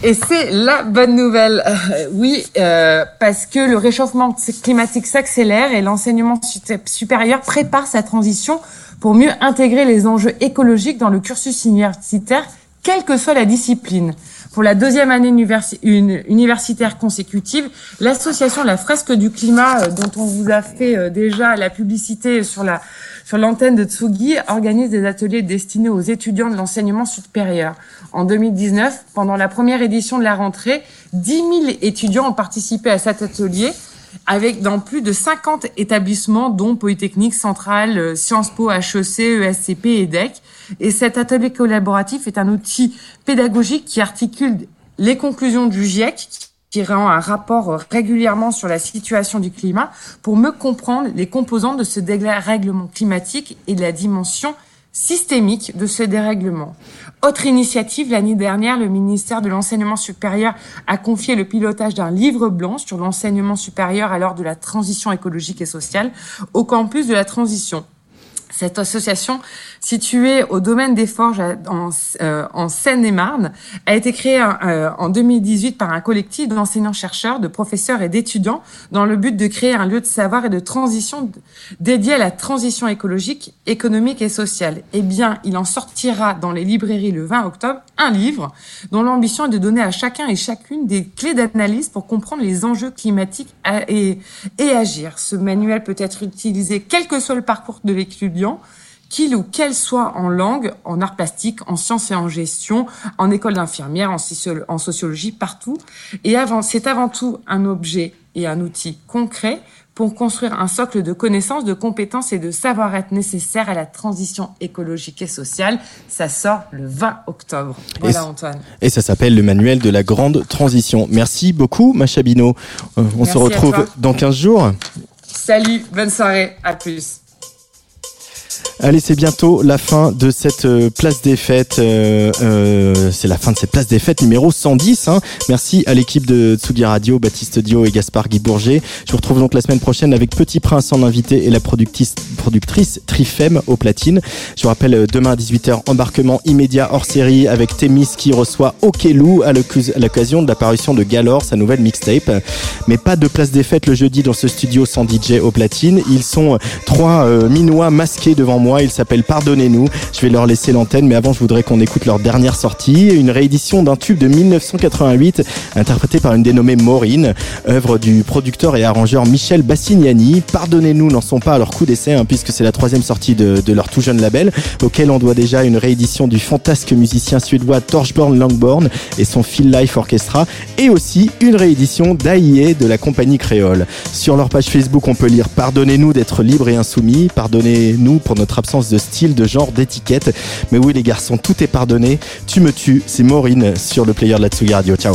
Et c'est la bonne nouvelle. Euh, oui, euh, parce que le réchauffement climatique s'accélère et l'enseignement su- supérieur prépare sa transition pour mieux intégrer les enjeux écologiques dans le cursus universitaire, quelle que soit la discipline. Pour la deuxième année universitaire consécutive, l'association La Fresque du Climat, euh, dont on vous a fait euh, déjà la publicité sur l'antenne de Tsugi, organise des ateliers destinés aux étudiants de l'enseignement supérieur. En 2019, pendant la première édition de la rentrée, 10 000 étudiants ont participé à cet atelier avec dans plus de 50 établissements, dont Polytechnique Centrale, euh, Sciences Po, HEC, ESCP et DEC. Et cet atelier collaboratif est un outil pédagogique qui articule les conclusions du GIEC, qui rend un rapport régulièrement sur la situation du climat pour mieux comprendre les composantes de ce dérèglement climatique et la dimension systémique de ce dérèglement. Autre initiative, l'année dernière, le ministère de l'Enseignement supérieur a confié le pilotage d'un livre blanc sur l'enseignement supérieur à l'heure de la transition écologique et sociale au campus de la transition. Cette association, située au domaine des Forges en, euh, en Seine-et-Marne, a été créée euh, en 2018 par un collectif d'enseignants-chercheurs, de professeurs et d'étudiants dans le but de créer un lieu de savoir et de transition dédié à la transition écologique, économique et sociale. Eh bien, il en sortira dans les librairies le 20 octobre un livre dont l'ambition est de donner à chacun et chacune des clés d'analyse pour comprendre les enjeux climatiques et, et agir. Ce manuel peut être utilisé quel que soit le parcours de l'étudiant qu'il ou qu'elle soit en langue, en art plastique, en sciences et en gestion, en école d'infirmière, en, en, sociologie, partout. Et avant, c'est avant tout un objet et un outil concret pour construire un socle de connaissances, de compétences et de savoir-être nécessaires à la transition écologique et sociale. Ça sort le 20 octobre. Voilà, Antoine. Et ça s'appelle le manuel de la grande transition. Merci beaucoup, Macha Bino. Euh, on Merci se retrouve dans 15 jours. Salut, bonne soirée, à plus. Allez, c'est bientôt la fin de cette euh, place des fêtes. Euh, euh, c'est la fin de cette place des fêtes numéro 110. Hein. Merci à l'équipe de Tsugi Radio, Baptiste Dio et Gaspard Guy Bourget. Je vous retrouve donc la semaine prochaine avec Petit Prince en invité et la productrice, productrice Trifem au platine. Je vous rappelle, demain à 18h, embarquement immédiat hors série avec Témis qui reçoit Okelou à l'occasion de l'apparition de Galore, sa nouvelle mixtape. Mais pas de place des fêtes le jeudi dans ce studio sans DJ au platine. Ils sont trois minois masqués devant moi. Ils s'appellent Pardonnez-nous. Je vais leur laisser l'antenne, mais avant, je voudrais qu'on écoute leur dernière sortie, une réédition d'un tube de 1988 interprété par une dénommée Maureen, œuvre du producteur et arrangeur Michel Bassignani. Pardonnez-nous n'en sont pas à leur coup d'essai, hein, puisque c'est la troisième sortie de, leur tout jeune label, auquel on doit déjà une réédition du fantasque musicien suédois Torchborn Langborn et son Feel Life Orchestra, et aussi une réédition d'AIE de la compagnie créole. Sur leur page Facebook, on peut lire Pardonnez-nous d'être libre et insoumis, pardonnez-nous pour notre absence de style, de genre, d'étiquette. Mais oui les garçons, tout est pardonné. Tu me tues, c'est Maureen sur le player de la Tsugi Radio. Ciao.